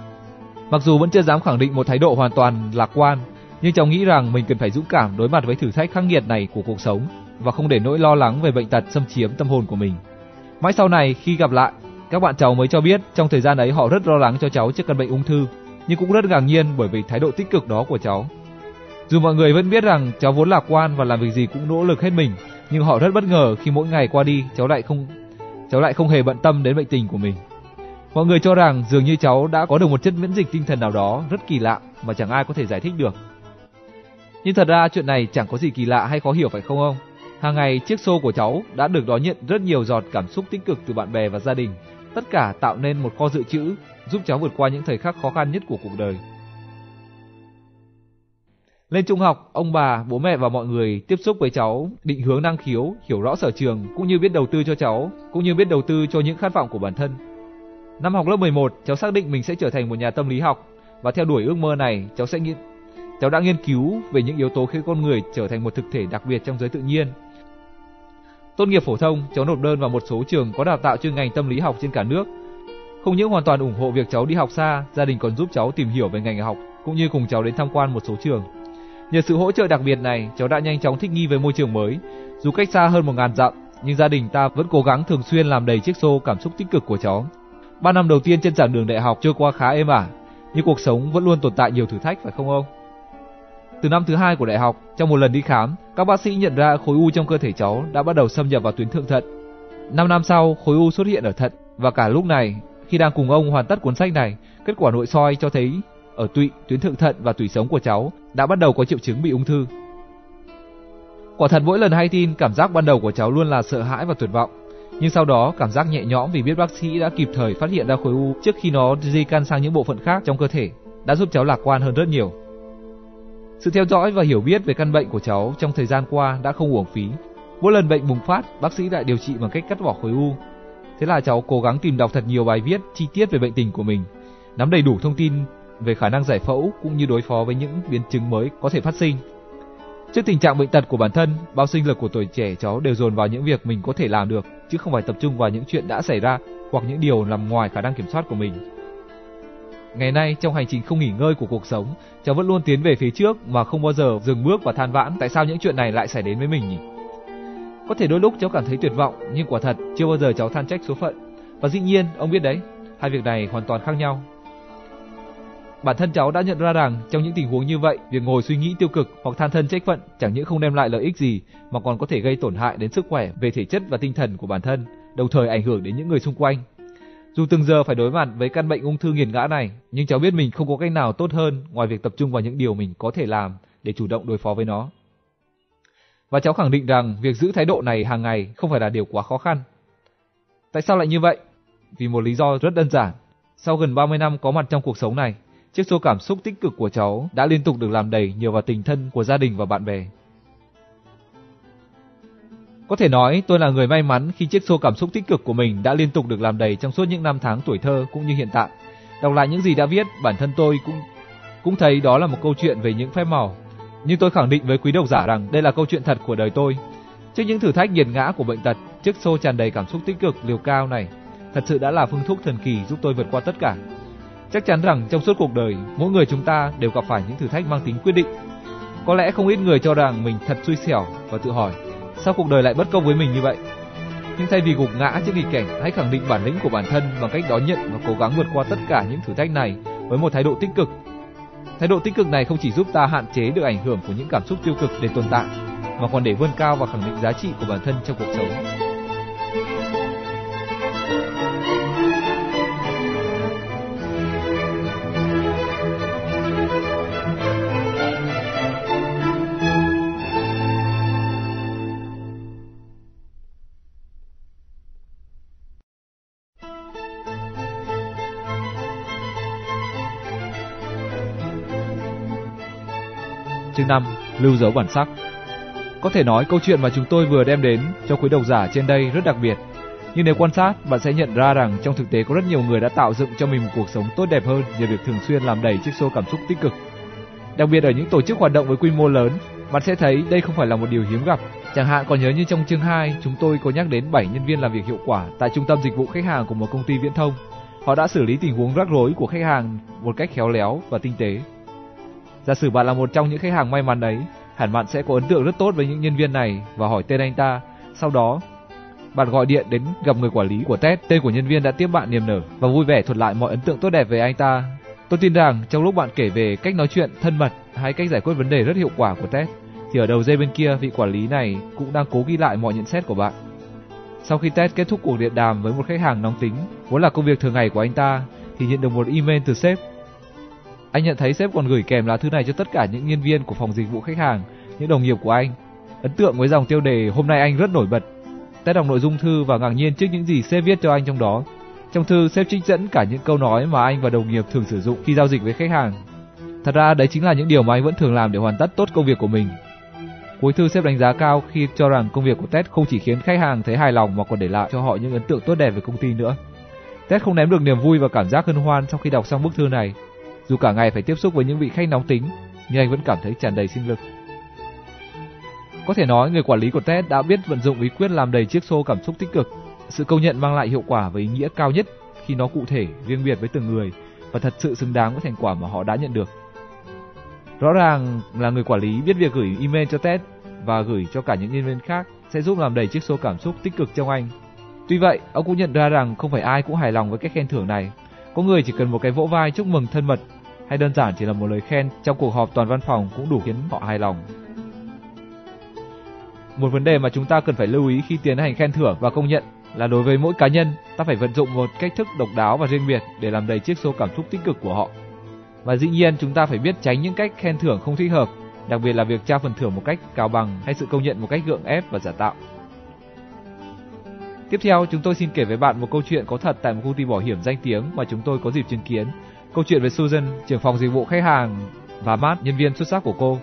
Mặc dù vẫn chưa dám khẳng định một thái độ hoàn toàn lạc quan, nhưng cháu nghĩ rằng mình cần phải dũng cảm đối mặt với thử thách khắc nghiệt này của cuộc sống và không để nỗi lo lắng về bệnh tật xâm chiếm tâm hồn của mình. Mãi sau này khi gặp lại, các bạn cháu mới cho biết trong thời gian ấy họ rất lo lắng cho cháu trước căn bệnh ung thư, nhưng cũng rất ngạc nhiên bởi vì thái độ tích cực đó của cháu. Dù mọi người vẫn biết rằng cháu vốn lạc quan và làm việc gì cũng nỗ lực hết mình, nhưng họ rất bất ngờ khi mỗi ngày qua đi cháu lại không cháu lại không hề bận tâm đến bệnh tình của mình. Mọi người cho rằng dường như cháu đã có được một chất miễn dịch tinh thần nào đó rất kỳ lạ mà chẳng ai có thể giải thích được. Nhưng thật ra chuyện này chẳng có gì kỳ lạ hay khó hiểu phải không ông? Hàng ngày chiếc xô của cháu đã được đón nhận rất nhiều giọt cảm xúc tích cực từ bạn bè và gia đình, tất cả tạo nên một kho dự trữ giúp cháu vượt qua những thời khắc khó khăn nhất của cuộc đời. Lên trung học, ông bà, bố mẹ và mọi người tiếp xúc với cháu, định hướng năng khiếu, hiểu rõ sở trường cũng như biết đầu tư cho cháu, cũng như biết đầu tư cho những khát vọng của bản thân. Năm học lớp 11, cháu xác định mình sẽ trở thành một nhà tâm lý học và theo đuổi ước mơ này, cháu sẽ nghiên cháu đã nghiên cứu về những yếu tố khiến con người trở thành một thực thể đặc biệt trong giới tự nhiên. Tốt nghiệp phổ thông, cháu nộp đơn vào một số trường có đào tạo chuyên ngành tâm lý học trên cả nước. Không những hoàn toàn ủng hộ việc cháu đi học xa, gia đình còn giúp cháu tìm hiểu về ngành học cũng như cùng cháu đến tham quan một số trường. Nhờ sự hỗ trợ đặc biệt này, cháu đã nhanh chóng thích nghi với môi trường mới. Dù cách xa hơn một ngàn dặm, nhưng gia đình ta vẫn cố gắng thường xuyên làm đầy chiếc xô cảm xúc tích cực của cháu. Ba năm đầu tiên trên giảng đường đại học trôi qua khá êm ả, nhưng cuộc sống vẫn luôn tồn tại nhiều thử thách phải không ông? Từ năm thứ hai của đại học, trong một lần đi khám, các bác sĩ nhận ra khối u trong cơ thể cháu đã bắt đầu xâm nhập vào tuyến thượng thận. Năm năm sau, khối u xuất hiện ở thận và cả lúc này, khi đang cùng ông hoàn tất cuốn sách này, kết quả nội soi cho thấy ở tụy, tuyến thượng thận và tủy sống của cháu đã bắt đầu có triệu chứng bị ung thư. Quả thật mỗi lần hay tin, cảm giác ban đầu của cháu luôn là sợ hãi và tuyệt vọng. Nhưng sau đó, cảm giác nhẹ nhõm vì biết bác sĩ đã kịp thời phát hiện ra khối u trước khi nó di căn sang những bộ phận khác trong cơ thể, đã giúp cháu lạc quan hơn rất nhiều. Sự theo dõi và hiểu biết về căn bệnh của cháu trong thời gian qua đã không uổng phí. Mỗi lần bệnh bùng phát, bác sĩ lại điều trị bằng cách cắt bỏ khối u. Thế là cháu cố gắng tìm đọc thật nhiều bài viết chi tiết về bệnh tình của mình, nắm đầy đủ thông tin về khả năng giải phẫu cũng như đối phó với những biến chứng mới có thể phát sinh. Trước tình trạng bệnh tật của bản thân, bao sinh lực của tuổi trẻ cháu đều dồn vào những việc mình có thể làm được, chứ không phải tập trung vào những chuyện đã xảy ra hoặc những điều nằm ngoài khả năng kiểm soát của mình. Ngày nay, trong hành trình không nghỉ ngơi của cuộc sống, cháu vẫn luôn tiến về phía trước mà không bao giờ dừng bước và than vãn tại sao những chuyện này lại xảy đến với mình nhỉ? Có thể đôi lúc cháu cảm thấy tuyệt vọng, nhưng quả thật chưa bao giờ cháu than trách số phận. Và dĩ nhiên, ông biết đấy, hai việc này hoàn toàn khác nhau. Bản thân cháu đã nhận ra rằng trong những tình huống như vậy, việc ngồi suy nghĩ tiêu cực hoặc than thân trách phận chẳng những không đem lại lợi ích gì mà còn có thể gây tổn hại đến sức khỏe về thể chất và tinh thần của bản thân, đồng thời ảnh hưởng đến những người xung quanh. Dù từng giờ phải đối mặt với căn bệnh ung thư nghiền ngã này, nhưng cháu biết mình không có cách nào tốt hơn ngoài việc tập trung vào những điều mình có thể làm để chủ động đối phó với nó. Và cháu khẳng định rằng việc giữ thái độ này hàng ngày không phải là điều quá khó khăn. Tại sao lại như vậy? Vì một lý do rất đơn giản. Sau gần 30 năm có mặt trong cuộc sống này, chiếc số cảm xúc tích cực của cháu đã liên tục được làm đầy nhờ vào tình thân của gia đình và bạn bè. Có thể nói tôi là người may mắn khi chiếc xô cảm xúc tích cực của mình đã liên tục được làm đầy trong suốt những năm tháng tuổi thơ cũng như hiện tại. Đọc lại những gì đã viết, bản thân tôi cũng cũng thấy đó là một câu chuyện về những phép màu. Nhưng tôi khẳng định với quý độc giả rằng đây là câu chuyện thật của đời tôi. Trước những thử thách nghiền ngã của bệnh tật, chiếc xô tràn đầy cảm xúc tích cực liều cao này thật sự đã là phương thuốc thần kỳ giúp tôi vượt qua tất cả. Chắc chắn rằng trong suốt cuộc đời, mỗi người chúng ta đều gặp phải những thử thách mang tính quyết định. Có lẽ không ít người cho rằng mình thật xui xẻo và tự hỏi Sao cuộc đời lại bất công với mình như vậy? Nhưng thay vì gục ngã trước nghịch cảnh, hãy khẳng định bản lĩnh của bản thân bằng cách đón nhận và cố gắng vượt qua tất cả những thử thách này với một thái độ tích cực. Thái độ tích cực này không chỉ giúp ta hạn chế được ảnh hưởng của những cảm xúc tiêu cực để tồn tại, mà còn để vươn cao và khẳng định giá trị của bản thân trong cuộc sống. Chương 5. Lưu dấu bản sắc Có thể nói câu chuyện mà chúng tôi vừa đem đến cho quý độc giả trên đây rất đặc biệt. Nhưng nếu quan sát, bạn sẽ nhận ra rằng trong thực tế có rất nhiều người đã tạo dựng cho mình một cuộc sống tốt đẹp hơn nhờ việc thường xuyên làm đầy chiếc xô cảm xúc tích cực. Đặc biệt ở những tổ chức hoạt động với quy mô lớn, bạn sẽ thấy đây không phải là một điều hiếm gặp. Chẳng hạn còn nhớ như trong chương 2, chúng tôi có nhắc đến 7 nhân viên làm việc hiệu quả tại trung tâm dịch vụ khách hàng của một công ty viễn thông. Họ đã xử lý tình huống rắc rối của khách hàng một cách khéo léo và tinh tế. Giả sử bạn là một trong những khách hàng may mắn ấy, hẳn bạn sẽ có ấn tượng rất tốt với những nhân viên này và hỏi tên anh ta. Sau đó, bạn gọi điện đến gặp người quản lý của Ted, tên của nhân viên đã tiếp bạn niềm nở và vui vẻ thuật lại mọi ấn tượng tốt đẹp về anh ta. Tôi tin rằng trong lúc bạn kể về cách nói chuyện thân mật hay cách giải quyết vấn đề rất hiệu quả của Ted, thì ở đầu dây bên kia vị quản lý này cũng đang cố ghi lại mọi nhận xét của bạn. Sau khi Ted kết thúc cuộc điện đàm với một khách hàng nóng tính, vốn là công việc thường ngày của anh ta, thì nhận được một email từ sếp. Anh nhận thấy sếp còn gửi kèm lá thư này cho tất cả những nhân viên của phòng dịch vụ khách hàng, những đồng nghiệp của anh. Ấn tượng với dòng tiêu đề hôm nay anh rất nổi bật. Ted đọc nội dung thư và ngạc nhiên trước những gì sếp viết cho anh trong đó. Trong thư, sếp trích dẫn cả những câu nói mà anh và đồng nghiệp thường sử dụng khi giao dịch với khách hàng. Thật ra đấy chính là những điều mà anh vẫn thường làm để hoàn tất tốt công việc của mình. Cuối thư sếp đánh giá cao khi cho rằng công việc của Ted không chỉ khiến khách hàng thấy hài lòng mà còn để lại cho họ những ấn tượng tốt đẹp về công ty nữa. Ted không ném được niềm vui và cảm giác hân hoan sau khi đọc xong bức thư này. Dù cả ngày phải tiếp xúc với những vị khách nóng tính, nhưng anh vẫn cảm thấy tràn đầy sinh lực. Có thể nói người quản lý của Ted đã biết vận dụng bí quyết làm đầy chiếc xô cảm xúc tích cực. Sự công nhận mang lại hiệu quả với ý nghĩa cao nhất khi nó cụ thể, riêng biệt với từng người và thật sự xứng đáng với thành quả mà họ đã nhận được. Rõ ràng là người quản lý biết việc gửi email cho Ted và gửi cho cả những nhân viên khác sẽ giúp làm đầy chiếc số cảm xúc tích cực trong anh. Tuy vậy, ông cũng nhận ra rằng không phải ai cũng hài lòng với cách khen thưởng này. Có người chỉ cần một cái vỗ vai chúc mừng thân mật hay đơn giản chỉ là một lời khen trong cuộc họp toàn văn phòng cũng đủ khiến họ hài lòng. Một vấn đề mà chúng ta cần phải lưu ý khi tiến hành khen thưởng và công nhận là đối với mỗi cá nhân, ta phải vận dụng một cách thức độc đáo và riêng biệt để làm đầy chiếc số cảm xúc tích cực của họ. Và dĩ nhiên chúng ta phải biết tránh những cách khen thưởng không thích hợp, đặc biệt là việc trao phần thưởng một cách cao bằng hay sự công nhận một cách gượng ép và giả tạo. Tiếp theo, chúng tôi xin kể với bạn một câu chuyện có thật tại một công ty bảo hiểm danh tiếng mà chúng tôi có dịp chứng kiến. Câu chuyện về Susan, trưởng phòng dịch vụ khách hàng và Matt, nhân viên xuất sắc của cô.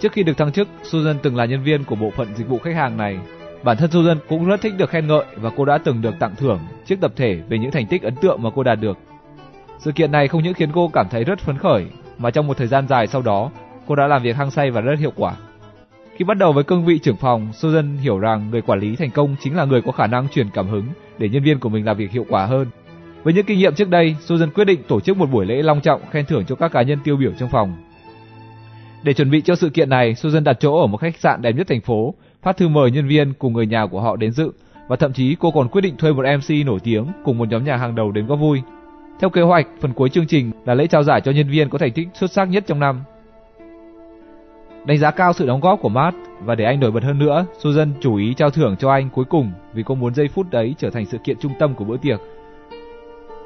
Trước khi được thăng chức, Susan từng là nhân viên của bộ phận dịch vụ khách hàng này. Bản thân Susan cũng rất thích được khen ngợi và cô đã từng được tặng thưởng trước tập thể về những thành tích ấn tượng mà cô đạt được. Sự kiện này không những khiến cô cảm thấy rất phấn khởi, mà trong một thời gian dài sau đó, cô đã làm việc hăng say và rất hiệu quả. Khi bắt đầu với cương vị trưởng phòng, Susan hiểu rằng người quản lý thành công chính là người có khả năng truyền cảm hứng để nhân viên của mình làm việc hiệu quả hơn. Với những kinh nghiệm trước đây, Susan quyết định tổ chức một buổi lễ long trọng khen thưởng cho các cá nhân tiêu biểu trong phòng. Để chuẩn bị cho sự kiện này, Susan đặt chỗ ở một khách sạn đẹp nhất thành phố, phát thư mời nhân viên cùng người nhà của họ đến dự và thậm chí cô còn quyết định thuê một MC nổi tiếng cùng một nhóm nhà hàng đầu đến góp vui. Theo kế hoạch, phần cuối chương trình là lễ trao giải cho nhân viên có thành tích xuất sắc nhất trong năm. Đánh giá cao sự đóng góp của Matt và để anh nổi bật hơn nữa, Susan chú ý trao thưởng cho anh cuối cùng vì cô muốn giây phút đấy trở thành sự kiện trung tâm của bữa tiệc.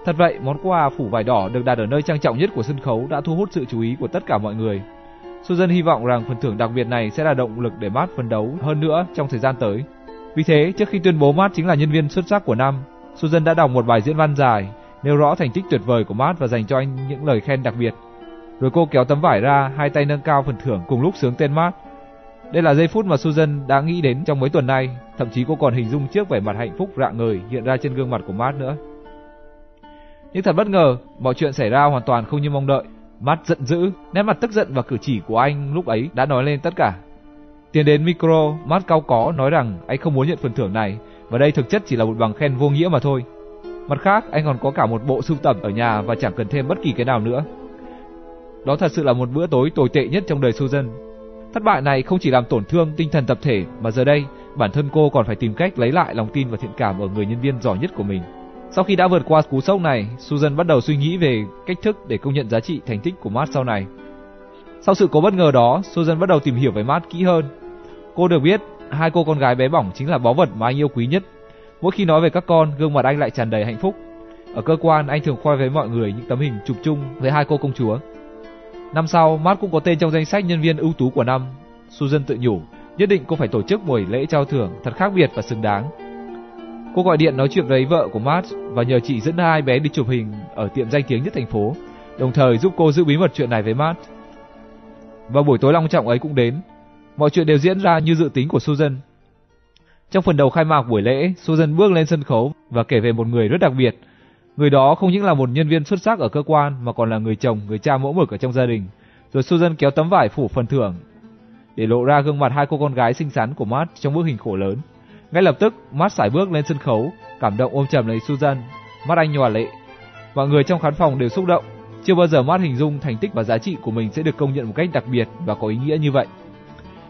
Thật vậy, món quà phủ vải đỏ được đặt ở nơi trang trọng nhất của sân khấu đã thu hút sự chú ý của tất cả mọi người. Susan hy vọng rằng phần thưởng đặc biệt này sẽ là động lực để Matt phấn đấu hơn nữa trong thời gian tới. Vì thế, trước khi tuyên bố Matt chính là nhân viên xuất sắc của năm, Susan đã đọc một bài diễn văn dài nêu rõ thành tích tuyệt vời của Matt và dành cho anh những lời khen đặc biệt. Rồi cô kéo tấm vải ra, hai tay nâng cao phần thưởng cùng lúc sướng tên Matt. Đây là giây phút mà Susan đã nghĩ đến trong mấy tuần nay, thậm chí cô còn hình dung trước vẻ mặt hạnh phúc rạng ngời hiện ra trên gương mặt của Matt nữa. Nhưng thật bất ngờ, mọi chuyện xảy ra hoàn toàn không như mong đợi. Matt giận dữ, nét mặt tức giận và cử chỉ của anh lúc ấy đã nói lên tất cả. Tiến đến micro, Matt cao có nói rằng anh không muốn nhận phần thưởng này và đây thực chất chỉ là một bằng khen vô nghĩa mà thôi. Mặt khác, anh còn có cả một bộ sưu tập ở nhà và chẳng cần thêm bất kỳ cái nào nữa. Đó thật sự là một bữa tối tồi tệ nhất trong đời Susan. Thất bại này không chỉ làm tổn thương tinh thần tập thể mà giờ đây, bản thân cô còn phải tìm cách lấy lại lòng tin và thiện cảm ở người nhân viên giỏi nhất của mình. Sau khi đã vượt qua cú sốc này, Susan bắt đầu suy nghĩ về cách thức để công nhận giá trị thành tích của Matt sau này. Sau sự cố bất ngờ đó, Susan bắt đầu tìm hiểu về Matt kỹ hơn. Cô được biết, hai cô con gái bé bỏng chính là báu vật mà anh yêu quý nhất Mỗi khi nói về các con, gương mặt anh lại tràn đầy hạnh phúc. Ở cơ quan, anh thường khoe với mọi người những tấm hình chụp chung với hai cô công chúa. Năm sau, Matt cũng có tên trong danh sách nhân viên ưu tú của năm. Susan tự nhủ, nhất định cô phải tổ chức buổi lễ trao thưởng thật khác biệt và xứng đáng. Cô gọi điện nói chuyện với vợ của Matt và nhờ chị dẫn hai bé đi chụp hình ở tiệm danh tiếng nhất thành phố, đồng thời giúp cô giữ bí mật chuyện này với Matt. Và buổi tối long trọng ấy cũng đến. Mọi chuyện đều diễn ra như dự tính của Susan. Trong phần đầu khai mạc buổi lễ, Susan bước lên sân khấu và kể về một người rất đặc biệt. Người đó không những là một nhân viên xuất sắc ở cơ quan mà còn là người chồng, người cha mẫu mực ở trong gia đình. Rồi Susan kéo tấm vải phủ phần thưởng để lộ ra gương mặt hai cô con gái xinh xắn của Matt trong bức hình khổ lớn. Ngay lập tức, Matt sải bước lên sân khấu, cảm động ôm chầm lấy Susan. Matt anh nhòa lệ. Mọi người trong khán phòng đều xúc động. Chưa bao giờ Matt hình dung thành tích và giá trị của mình sẽ được công nhận một cách đặc biệt và có ý nghĩa như vậy.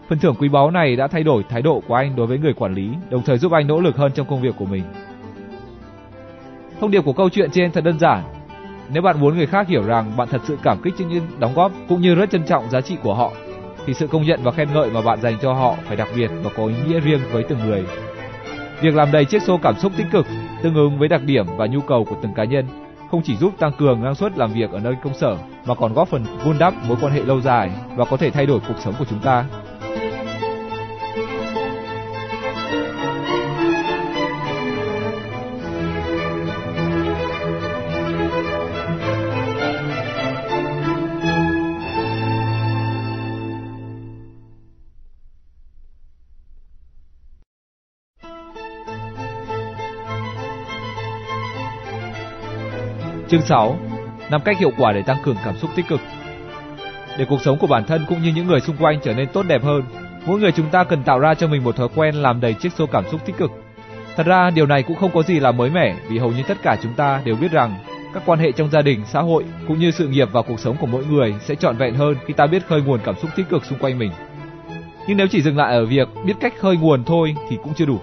Phần thưởng quý báu này đã thay đổi thái độ của anh đối với người quản lý, đồng thời giúp anh nỗ lực hơn trong công việc của mình. Thông điệp của câu chuyện trên thật đơn giản. Nếu bạn muốn người khác hiểu rằng bạn thật sự cảm kích trước những đóng góp cũng như rất trân trọng giá trị của họ, thì sự công nhận và khen ngợi mà bạn dành cho họ phải đặc biệt và có ý nghĩa riêng với từng người. Việc làm đầy chiếc xô cảm xúc tích cực, tương ứng với đặc điểm và nhu cầu của từng cá nhân, không chỉ giúp tăng cường năng suất làm việc ở nơi công sở, mà còn góp phần vun đắp mối quan hệ lâu dài và có thể thay đổi cuộc sống của chúng ta. Chương 6. Năm cách hiệu quả để tăng cường cảm xúc tích cực. Để cuộc sống của bản thân cũng như những người xung quanh trở nên tốt đẹp hơn, mỗi người chúng ta cần tạo ra cho mình một thói quen làm đầy chiếc xô cảm xúc tích cực. Thật ra điều này cũng không có gì là mới mẻ vì hầu như tất cả chúng ta đều biết rằng các quan hệ trong gia đình, xã hội cũng như sự nghiệp và cuộc sống của mỗi người sẽ trọn vẹn hơn khi ta biết khơi nguồn cảm xúc tích cực xung quanh mình. Nhưng nếu chỉ dừng lại ở việc biết cách khơi nguồn thôi thì cũng chưa đủ.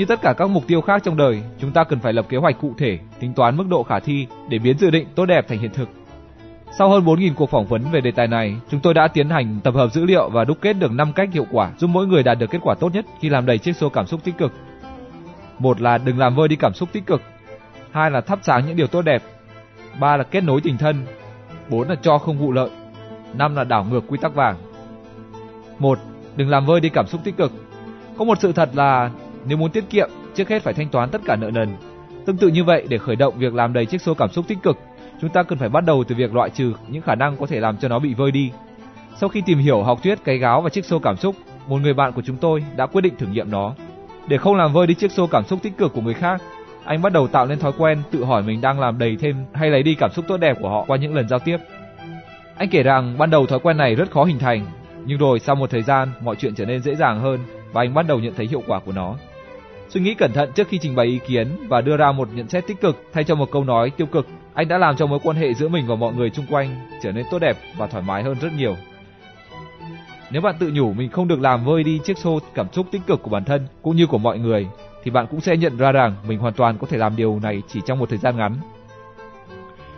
Như tất cả các mục tiêu khác trong đời, chúng ta cần phải lập kế hoạch cụ thể, tính toán mức độ khả thi để biến dự định tốt đẹp thành hiện thực. Sau hơn 4.000 cuộc phỏng vấn về đề tài này, chúng tôi đã tiến hành tập hợp dữ liệu và đúc kết được 5 cách hiệu quả giúp mỗi người đạt được kết quả tốt nhất khi làm đầy chiếc xô cảm xúc tích cực. Một là đừng làm vơi đi cảm xúc tích cực. Hai là thắp sáng những điều tốt đẹp. Ba là kết nối tình thân. Bốn là cho không vụ lợi. Năm là đảo ngược quy tắc vàng. Một, đừng làm vơi đi cảm xúc tích cực. Có một sự thật là nếu muốn tiết kiệm, trước hết phải thanh toán tất cả nợ nần. Tương tự như vậy, để khởi động việc làm đầy chiếc xô cảm xúc tích cực, chúng ta cần phải bắt đầu từ việc loại trừ những khả năng có thể làm cho nó bị vơi đi. Sau khi tìm hiểu học thuyết cái gáo và chiếc xô cảm xúc, một người bạn của chúng tôi đã quyết định thử nghiệm nó. Để không làm vơi đi chiếc xô cảm xúc tích cực của người khác, anh bắt đầu tạo nên thói quen tự hỏi mình đang làm đầy thêm hay lấy đi cảm xúc tốt đẹp của họ qua những lần giao tiếp. Anh kể rằng ban đầu thói quen này rất khó hình thành, nhưng rồi sau một thời gian mọi chuyện trở nên dễ dàng hơn và anh bắt đầu nhận thấy hiệu quả của nó. Suy nghĩ cẩn thận trước khi trình bày ý kiến và đưa ra một nhận xét tích cực thay cho một câu nói tiêu cực, anh đã làm cho mối quan hệ giữa mình và mọi người xung quanh trở nên tốt đẹp và thoải mái hơn rất nhiều. Nếu bạn tự nhủ mình không được làm vơi đi chiếc xô cảm xúc tích cực của bản thân cũng như của mọi người, thì bạn cũng sẽ nhận ra rằng mình hoàn toàn có thể làm điều này chỉ trong một thời gian ngắn.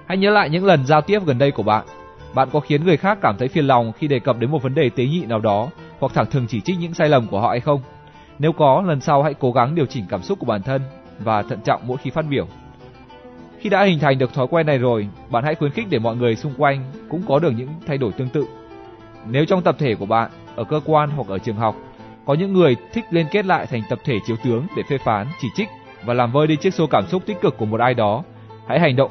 Hãy nhớ lại những lần giao tiếp gần đây của bạn. Bạn có khiến người khác cảm thấy phiền lòng khi đề cập đến một vấn đề tế nhị nào đó hoặc thẳng thừng chỉ trích những sai lầm của họ hay không? Nếu có, lần sau hãy cố gắng điều chỉnh cảm xúc của bản thân và thận trọng mỗi khi phát biểu. Khi đã hình thành được thói quen này rồi, bạn hãy khuyến khích để mọi người xung quanh cũng có được những thay đổi tương tự. Nếu trong tập thể của bạn, ở cơ quan hoặc ở trường học, có những người thích liên kết lại thành tập thể chiếu tướng để phê phán, chỉ trích và làm vơi đi chiếc số cảm xúc tích cực của một ai đó, hãy hành động.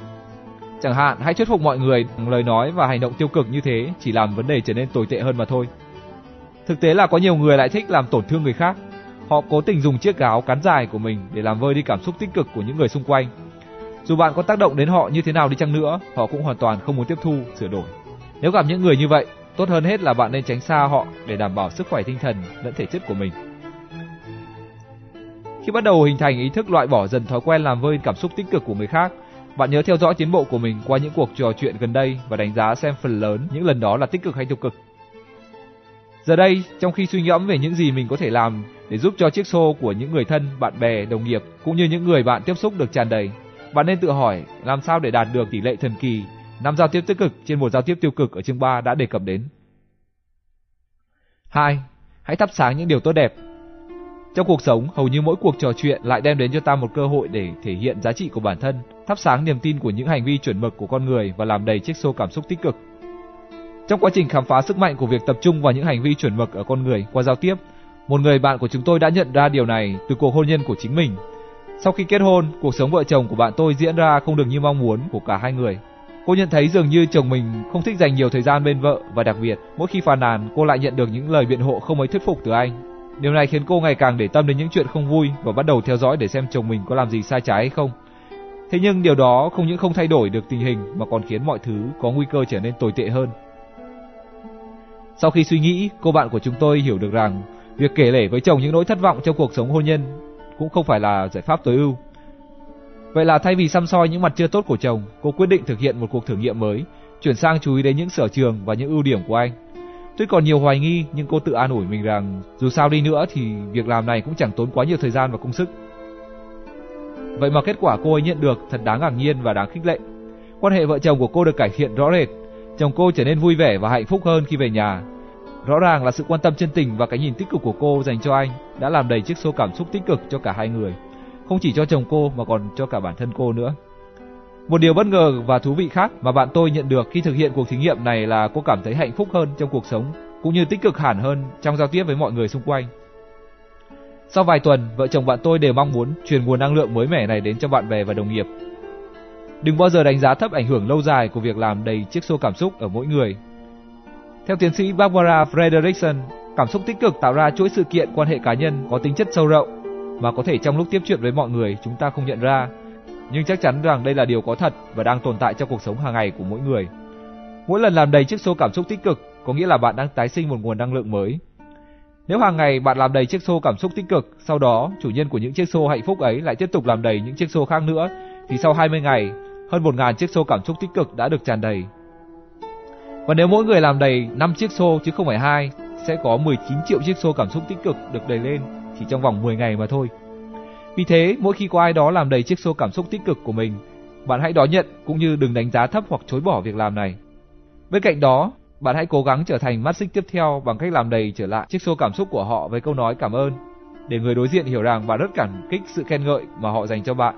Chẳng hạn, hãy thuyết phục mọi người bằng lời nói và hành động tiêu cực như thế chỉ làm vấn đề trở nên tồi tệ hơn mà thôi. Thực tế là có nhiều người lại thích làm tổn thương người khác, Họ cố tình dùng chiếc gáo cắn dài của mình để làm vơi đi cảm xúc tích cực của những người xung quanh. Dù bạn có tác động đến họ như thế nào đi chăng nữa, họ cũng hoàn toàn không muốn tiếp thu, sửa đổi. Nếu gặp những người như vậy, tốt hơn hết là bạn nên tránh xa họ để đảm bảo sức khỏe tinh thần lẫn thể chất của mình. Khi bắt đầu hình thành ý thức loại bỏ dần thói quen làm vơi cảm xúc tích cực của người khác, bạn nhớ theo dõi tiến bộ của mình qua những cuộc trò chuyện gần đây và đánh giá xem phần lớn những lần đó là tích cực hay tiêu cực. Giờ đây, trong khi suy ngẫm về những gì mình có thể làm để giúp cho chiếc xô của những người thân, bạn bè, đồng nghiệp cũng như những người bạn tiếp xúc được tràn đầy, bạn nên tự hỏi làm sao để đạt được tỷ lệ thần kỳ năm giao tiếp tích cực trên một giao tiếp tiêu cực ở chương 3 đã đề cập đến. 2. Hãy thắp sáng những điều tốt đẹp. Trong cuộc sống, hầu như mỗi cuộc trò chuyện lại đem đến cho ta một cơ hội để thể hiện giá trị của bản thân, thắp sáng niềm tin của những hành vi chuẩn mực của con người và làm đầy chiếc xô cảm xúc tích cực. Trong quá trình khám phá sức mạnh của việc tập trung vào những hành vi chuẩn mực ở con người qua giao tiếp, một người bạn của chúng tôi đã nhận ra điều này từ cuộc hôn nhân của chính mình. Sau khi kết hôn, cuộc sống vợ chồng của bạn tôi diễn ra không được như mong muốn của cả hai người. Cô nhận thấy dường như chồng mình không thích dành nhiều thời gian bên vợ và đặc biệt, mỗi khi phàn nàn, cô lại nhận được những lời biện hộ không mấy thuyết phục từ anh. Điều này khiến cô ngày càng để tâm đến những chuyện không vui và bắt đầu theo dõi để xem chồng mình có làm gì sai trái hay không. Thế nhưng điều đó không những không thay đổi được tình hình mà còn khiến mọi thứ có nguy cơ trở nên tồi tệ hơn. Sau khi suy nghĩ, cô bạn của chúng tôi hiểu được rằng việc kể lể với chồng những nỗi thất vọng trong cuộc sống hôn nhân cũng không phải là giải pháp tối ưu. Vậy là thay vì xăm soi những mặt chưa tốt của chồng, cô quyết định thực hiện một cuộc thử nghiệm mới, chuyển sang chú ý đến những sở trường và những ưu điểm của anh. Tuy còn nhiều hoài nghi nhưng cô tự an ủi mình rằng dù sao đi nữa thì việc làm này cũng chẳng tốn quá nhiều thời gian và công sức. Vậy mà kết quả cô ấy nhận được thật đáng ngạc nhiên và đáng khích lệ. Quan hệ vợ chồng của cô được cải thiện rõ rệt. Chồng cô trở nên vui vẻ và hạnh phúc hơn khi về nhà. Rõ ràng là sự quan tâm chân tình và cái nhìn tích cực của cô dành cho anh đã làm đầy chiếc xô cảm xúc tích cực cho cả hai người. Không chỉ cho chồng cô mà còn cho cả bản thân cô nữa. Một điều bất ngờ và thú vị khác mà bạn tôi nhận được khi thực hiện cuộc thí nghiệm này là cô cảm thấy hạnh phúc hơn trong cuộc sống, cũng như tích cực hẳn hơn trong giao tiếp với mọi người xung quanh. Sau vài tuần, vợ chồng bạn tôi đều mong muốn truyền nguồn năng lượng mới mẻ này đến cho bạn bè và đồng nghiệp. Đừng bao giờ đánh giá thấp ảnh hưởng lâu dài của việc làm đầy chiếc xô cảm xúc ở mỗi người. Theo tiến sĩ Barbara Frederickson, cảm xúc tích cực tạo ra chuỗi sự kiện quan hệ cá nhân có tính chất sâu rộng mà có thể trong lúc tiếp chuyện với mọi người chúng ta không nhận ra nhưng chắc chắn rằng đây là điều có thật và đang tồn tại trong cuộc sống hàng ngày của mỗi người. Mỗi lần làm đầy chiếc xô cảm xúc tích cực có nghĩa là bạn đang tái sinh một nguồn năng lượng mới. Nếu hàng ngày bạn làm đầy chiếc xô cảm xúc tích cực, sau đó chủ nhân của những chiếc xô hạnh phúc ấy lại tiếp tục làm đầy những chiếc xô khác nữa, thì sau 20 ngày, hơn 1.000 chiếc xô cảm xúc tích cực đã được tràn đầy. Và nếu mỗi người làm đầy 5 chiếc xô chứ không phải hai, sẽ có 19 triệu chiếc xô cảm xúc tích cực được đầy lên chỉ trong vòng 10 ngày mà thôi. Vì thế, mỗi khi có ai đó làm đầy chiếc xô cảm xúc tích cực của mình, bạn hãy đón nhận cũng như đừng đánh giá thấp hoặc chối bỏ việc làm này. Bên cạnh đó, bạn hãy cố gắng trở thành mắt xích tiếp theo bằng cách làm đầy trở lại chiếc xô cảm xúc của họ với câu nói cảm ơn, để người đối diện hiểu rằng bạn rất cảm kích sự khen ngợi mà họ dành cho bạn.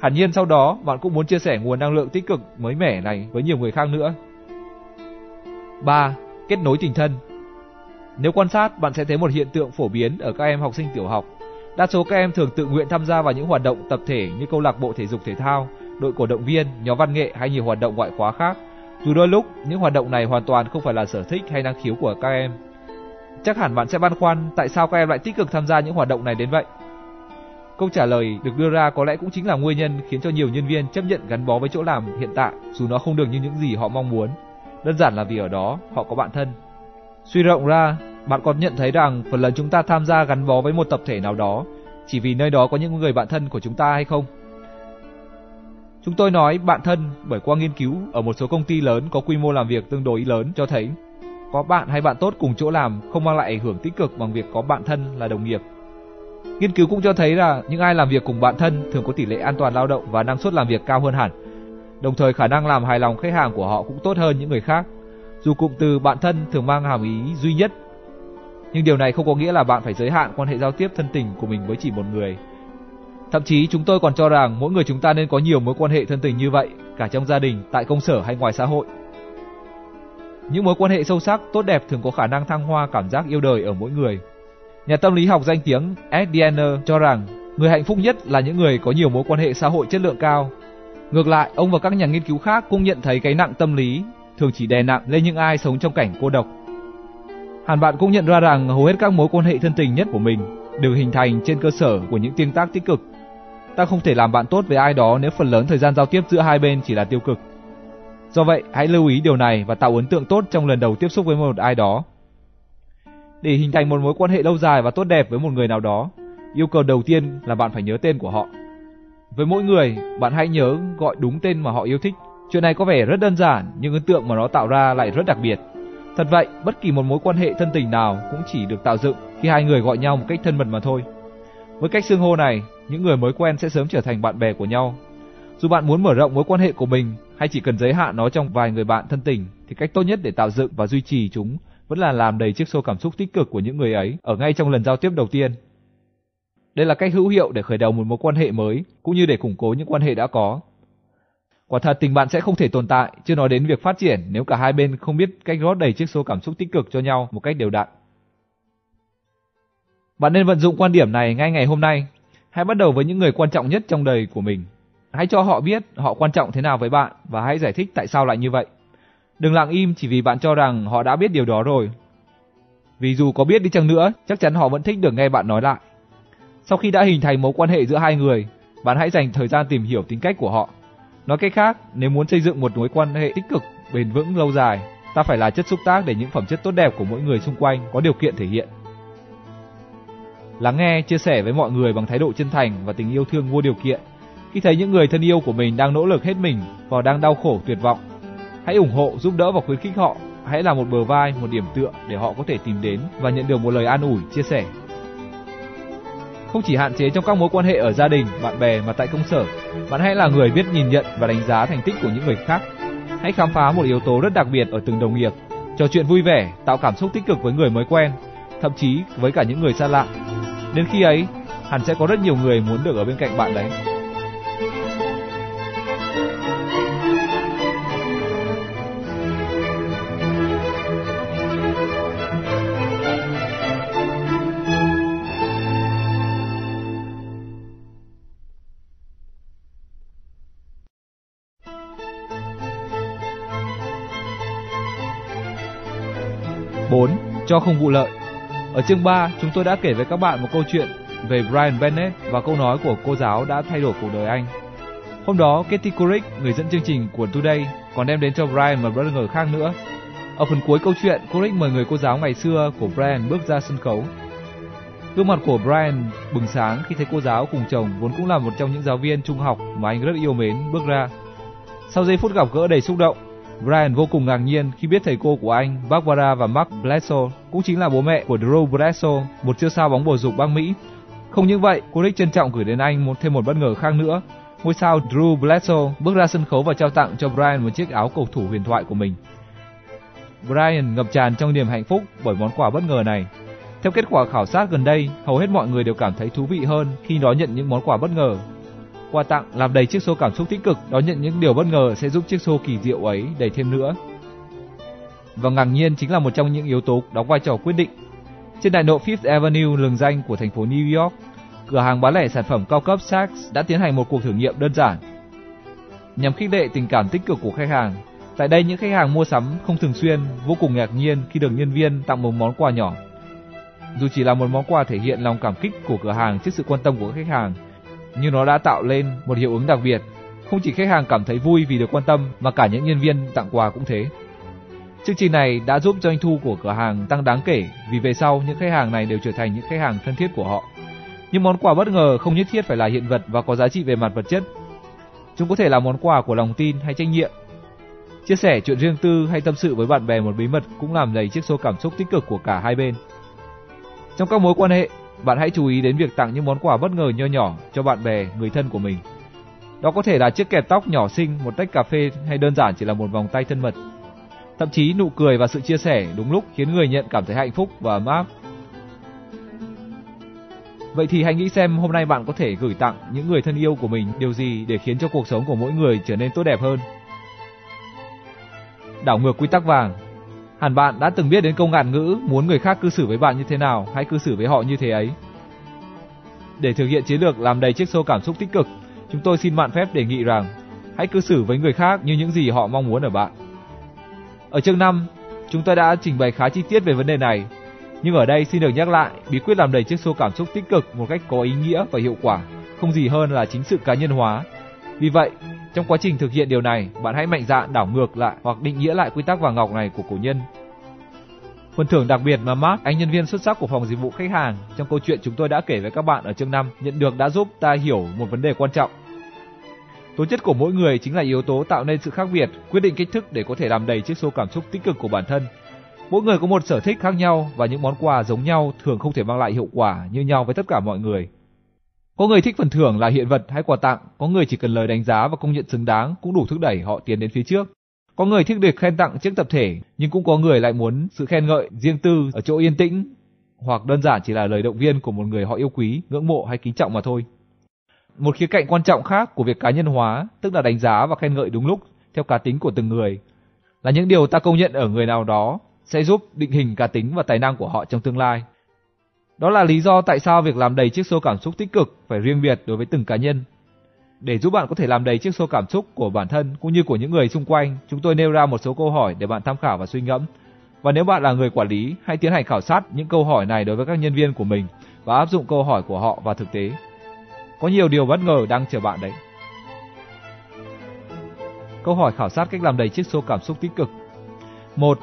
Hẳn nhiên sau đó, bạn cũng muốn chia sẻ nguồn năng lượng tích cực mới mẻ này với nhiều người khác nữa. 3. Kết nối tình thân Nếu quan sát, bạn sẽ thấy một hiện tượng phổ biến ở các em học sinh tiểu học Đa số các em thường tự nguyện tham gia vào những hoạt động tập thể như câu lạc bộ thể dục thể thao, đội cổ động viên, nhóm văn nghệ hay nhiều hoạt động ngoại khóa khác. Dù đôi lúc những hoạt động này hoàn toàn không phải là sở thích hay năng khiếu của các em. Chắc hẳn bạn sẽ băn khoăn tại sao các em lại tích cực tham gia những hoạt động này đến vậy. Câu trả lời được đưa ra có lẽ cũng chính là nguyên nhân khiến cho nhiều nhân viên chấp nhận gắn bó với chỗ làm hiện tại dù nó không được như những gì họ mong muốn. Đơn giản là vì ở đó họ có bạn thân. Suy rộng ra, bạn còn nhận thấy rằng phần lớn chúng ta tham gia gắn bó với một tập thể nào đó chỉ vì nơi đó có những người bạn thân của chúng ta hay không? Chúng tôi nói bạn thân bởi qua nghiên cứu ở một số công ty lớn có quy mô làm việc tương đối lớn cho thấy có bạn hay bạn tốt cùng chỗ làm không mang lại ảnh hưởng tích cực bằng việc có bạn thân là đồng nghiệp. Nghiên cứu cũng cho thấy là những ai làm việc cùng bạn thân thường có tỷ lệ an toàn lao động và năng suất làm việc cao hơn hẳn. Đồng thời khả năng làm hài lòng khách hàng của họ cũng tốt hơn những người khác. Dù cụm từ bạn thân thường mang hàm ý duy nhất nhưng điều này không có nghĩa là bạn phải giới hạn quan hệ giao tiếp thân tình của mình với chỉ một người. Thậm chí chúng tôi còn cho rằng mỗi người chúng ta nên có nhiều mối quan hệ thân tình như vậy, cả trong gia đình, tại công sở hay ngoài xã hội. Những mối quan hệ sâu sắc, tốt đẹp thường có khả năng thăng hoa cảm giác yêu đời ở mỗi người. Nhà tâm lý học danh tiếng Ed Diener cho rằng người hạnh phúc nhất là những người có nhiều mối quan hệ xã hội chất lượng cao. Ngược lại, ông và các nhà nghiên cứu khác cũng nhận thấy cái nặng tâm lý thường chỉ đè nặng lên những ai sống trong cảnh cô độc Hẳn bạn cũng nhận ra rằng hầu hết các mối quan hệ thân tình nhất của mình đều hình thành trên cơ sở của những tương tác tích cực. Ta không thể làm bạn tốt với ai đó nếu phần lớn thời gian giao tiếp giữa hai bên chỉ là tiêu cực. Do vậy, hãy lưu ý điều này và tạo ấn tượng tốt trong lần đầu tiếp xúc với một ai đó. Để hình thành một mối quan hệ lâu dài và tốt đẹp với một người nào đó, yêu cầu đầu tiên là bạn phải nhớ tên của họ. Với mỗi người, bạn hãy nhớ gọi đúng tên mà họ yêu thích. Chuyện này có vẻ rất đơn giản, nhưng ấn tượng mà nó tạo ra lại rất đặc biệt. Thật vậy, bất kỳ một mối quan hệ thân tình nào cũng chỉ được tạo dựng khi hai người gọi nhau một cách thân mật mà thôi. Với cách xưng hô này, những người mới quen sẽ sớm trở thành bạn bè của nhau. Dù bạn muốn mở rộng mối quan hệ của mình hay chỉ cần giới hạn nó trong vài người bạn thân tình, thì cách tốt nhất để tạo dựng và duy trì chúng vẫn là làm đầy chiếc xô cảm xúc tích cực của những người ấy ở ngay trong lần giao tiếp đầu tiên. Đây là cách hữu hiệu để khởi đầu một mối quan hệ mới, cũng như để củng cố những quan hệ đã có. Quả thật tình bạn sẽ không thể tồn tại, chưa nói đến việc phát triển nếu cả hai bên không biết cách rót đầy chiếc số cảm xúc tích cực cho nhau một cách đều đặn. Bạn nên vận dụng quan điểm này ngay ngày hôm nay. Hãy bắt đầu với những người quan trọng nhất trong đời của mình. Hãy cho họ biết họ quan trọng thế nào với bạn và hãy giải thích tại sao lại như vậy. Đừng lặng im chỉ vì bạn cho rằng họ đã biết điều đó rồi. Vì dù có biết đi chăng nữa, chắc chắn họ vẫn thích được nghe bạn nói lại. Sau khi đã hình thành mối quan hệ giữa hai người, bạn hãy dành thời gian tìm hiểu tính cách của họ Nói cách khác, nếu muốn xây dựng một mối quan hệ tích cực, bền vững lâu dài, ta phải là chất xúc tác để những phẩm chất tốt đẹp của mỗi người xung quanh có điều kiện thể hiện. Lắng nghe, chia sẻ với mọi người bằng thái độ chân thành và tình yêu thương vô điều kiện. Khi thấy những người thân yêu của mình đang nỗ lực hết mình và đang đau khổ tuyệt vọng, hãy ủng hộ, giúp đỡ và khuyến khích họ. hãy là một bờ vai, một điểm tựa để họ có thể tìm đến và nhận được một lời an ủi, chia sẻ. Không chỉ hạn chế trong các mối quan hệ ở gia đình, bạn bè mà tại công sở, bạn hãy là người biết nhìn nhận và đánh giá thành tích của những người khác. Hãy khám phá một yếu tố rất đặc biệt ở từng đồng nghiệp, trò chuyện vui vẻ, tạo cảm xúc tích cực với người mới quen, thậm chí với cả những người xa lạ. Đến khi ấy, hẳn sẽ có rất nhiều người muốn được ở bên cạnh bạn đấy. Cho không vụ lợi Ở chương 3, chúng tôi đã kể với các bạn một câu chuyện về Brian Bennett và câu nói của cô giáo đã thay đổi cuộc đời anh. Hôm đó, Katie Couric, người dẫn chương trình của Today, còn đem đến cho Brian một bất ngờ khác nữa. Ở phần cuối câu chuyện, Couric mời người cô giáo ngày xưa của Brian bước ra sân khấu. Gương mặt của Brian bừng sáng khi thấy cô giáo cùng chồng vốn cũng là một trong những giáo viên trung học mà anh rất yêu mến bước ra. Sau giây phút gặp gỡ đầy xúc động, Brian vô cùng ngạc nhiên khi biết thầy cô của anh, Barbara và Mark Bledsoe, cũng chính là bố mẹ của Drew Bledsoe, một siêu sao bóng bầu dục bang Mỹ. Không những vậy, cô Rick trân trọng gửi đến anh một thêm một bất ngờ khác nữa. Ngôi sao Drew Bledsoe bước ra sân khấu và trao tặng cho Brian một chiếc áo cầu thủ huyền thoại của mình. Brian ngập tràn trong niềm hạnh phúc bởi món quà bất ngờ này. Theo kết quả khảo sát gần đây, hầu hết mọi người đều cảm thấy thú vị hơn khi đón nhận những món quà bất ngờ Quà tặng làm đầy chiếc số cảm xúc tích cực, đón nhận những điều bất ngờ sẽ giúp chiếc số kỳ diệu ấy đầy thêm nữa. Và ngạc nhiên chính là một trong những yếu tố đóng vai trò quyết định. Trên đại lộ Fifth Avenue lừng danh của thành phố New York, cửa hàng bán lẻ sản phẩm cao cấp Saks đã tiến hành một cuộc thử nghiệm đơn giản. Nhằm khích lệ tình cảm tích cực của khách hàng, tại đây những khách hàng mua sắm không thường xuyên vô cùng ngạc nhiên khi được nhân viên tặng một món quà nhỏ. Dù chỉ là một món quà thể hiện lòng cảm kích của cửa hàng trước sự quan tâm của khách hàng, nhưng nó đã tạo lên một hiệu ứng đặc biệt. Không chỉ khách hàng cảm thấy vui vì được quan tâm mà cả những nhân viên tặng quà cũng thế. Chương trình này đã giúp doanh thu của cửa hàng tăng đáng kể vì về sau những khách hàng này đều trở thành những khách hàng thân thiết của họ. Những món quà bất ngờ không nhất thiết phải là hiện vật và có giá trị về mặt vật chất. Chúng có thể là món quà của lòng tin hay trách nhiệm. Chia sẻ chuyện riêng tư hay tâm sự với bạn bè một bí mật cũng làm đầy chiếc số cảm xúc tích cực của cả hai bên. Trong các mối quan hệ, bạn hãy chú ý đến việc tặng những món quà bất ngờ nho nhỏ cho bạn bè, người thân của mình. Đó có thể là chiếc kẹp tóc nhỏ xinh, một tách cà phê hay đơn giản chỉ là một vòng tay thân mật. Thậm chí nụ cười và sự chia sẻ đúng lúc khiến người nhận cảm thấy hạnh phúc và ấm áp. Vậy thì hãy nghĩ xem hôm nay bạn có thể gửi tặng những người thân yêu của mình điều gì để khiến cho cuộc sống của mỗi người trở nên tốt đẹp hơn. Đảo ngược quy tắc vàng Hẳn bạn đã từng biết đến câu ngạn ngữ muốn người khác cư xử với bạn như thế nào, hãy cư xử với họ như thế ấy. Để thực hiện chiến lược làm đầy chiếc xô cảm xúc tích cực, chúng tôi xin bạn phép đề nghị rằng hãy cư xử với người khác như những gì họ mong muốn ở bạn. Ở chương 5, chúng tôi đã trình bày khá chi tiết về vấn đề này, nhưng ở đây xin được nhắc lại bí quyết làm đầy chiếc xô cảm xúc tích cực một cách có ý nghĩa và hiệu quả, không gì hơn là chính sự cá nhân hóa. Vì vậy, trong quá trình thực hiện điều này, bạn hãy mạnh dạn đảo ngược lại hoặc định nghĩa lại quy tắc vàng ngọc này của cổ nhân. Phần thưởng đặc biệt mà Mark, anh nhân viên xuất sắc của phòng dịch vụ khách hàng trong câu chuyện chúng tôi đã kể với các bạn ở chương 5 nhận được đã giúp ta hiểu một vấn đề quan trọng. Tố chất của mỗi người chính là yếu tố tạo nên sự khác biệt, quyết định kích thước để có thể làm đầy chiếc số cảm xúc tích cực của bản thân. Mỗi người có một sở thích khác nhau và những món quà giống nhau thường không thể mang lại hiệu quả như nhau với tất cả mọi người. Có người thích phần thưởng là hiện vật hay quà tặng, có người chỉ cần lời đánh giá và công nhận xứng đáng cũng đủ thúc đẩy họ tiến đến phía trước. Có người thích được khen tặng trước tập thể, nhưng cũng có người lại muốn sự khen ngợi riêng tư ở chỗ yên tĩnh, hoặc đơn giản chỉ là lời động viên của một người họ yêu quý, ngưỡng mộ hay kính trọng mà thôi. Một khía cạnh quan trọng khác của việc cá nhân hóa, tức là đánh giá và khen ngợi đúng lúc theo cá tính của từng người, là những điều ta công nhận ở người nào đó sẽ giúp định hình cá tính và tài năng của họ trong tương lai. Đó là lý do tại sao việc làm đầy chiếc xô cảm xúc tích cực phải riêng biệt đối với từng cá nhân. Để giúp bạn có thể làm đầy chiếc xô cảm xúc của bản thân cũng như của những người xung quanh, chúng tôi nêu ra một số câu hỏi để bạn tham khảo và suy ngẫm. Và nếu bạn là người quản lý, hãy tiến hành khảo sát những câu hỏi này đối với các nhân viên của mình và áp dụng câu hỏi của họ vào thực tế. Có nhiều điều bất ngờ đang chờ bạn đấy. Câu hỏi khảo sát cách làm đầy chiếc xô cảm xúc tích cực. 1.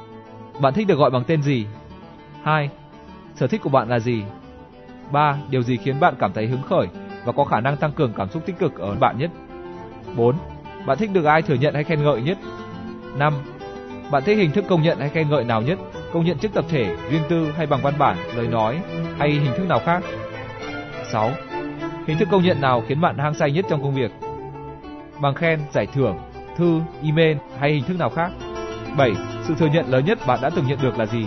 Bạn thích được gọi bằng tên gì? 2. Sở thích của bạn là gì? 3. Điều gì khiến bạn cảm thấy hứng khởi và có khả năng tăng cường cảm xúc tích cực ở bạn nhất? 4. Bạn thích được ai thừa nhận hay khen ngợi nhất? 5. Bạn thích hình thức công nhận hay khen ngợi nào nhất? Công nhận trước tập thể, riêng tư hay bằng văn bản, lời nói hay hình thức nào khác? 6. Hình thức công nhận nào khiến bạn hăng say nhất trong công việc? Bằng khen, giải thưởng, thư, email hay hình thức nào khác? 7. Sự thừa nhận lớn nhất bạn đã từng nhận được là gì?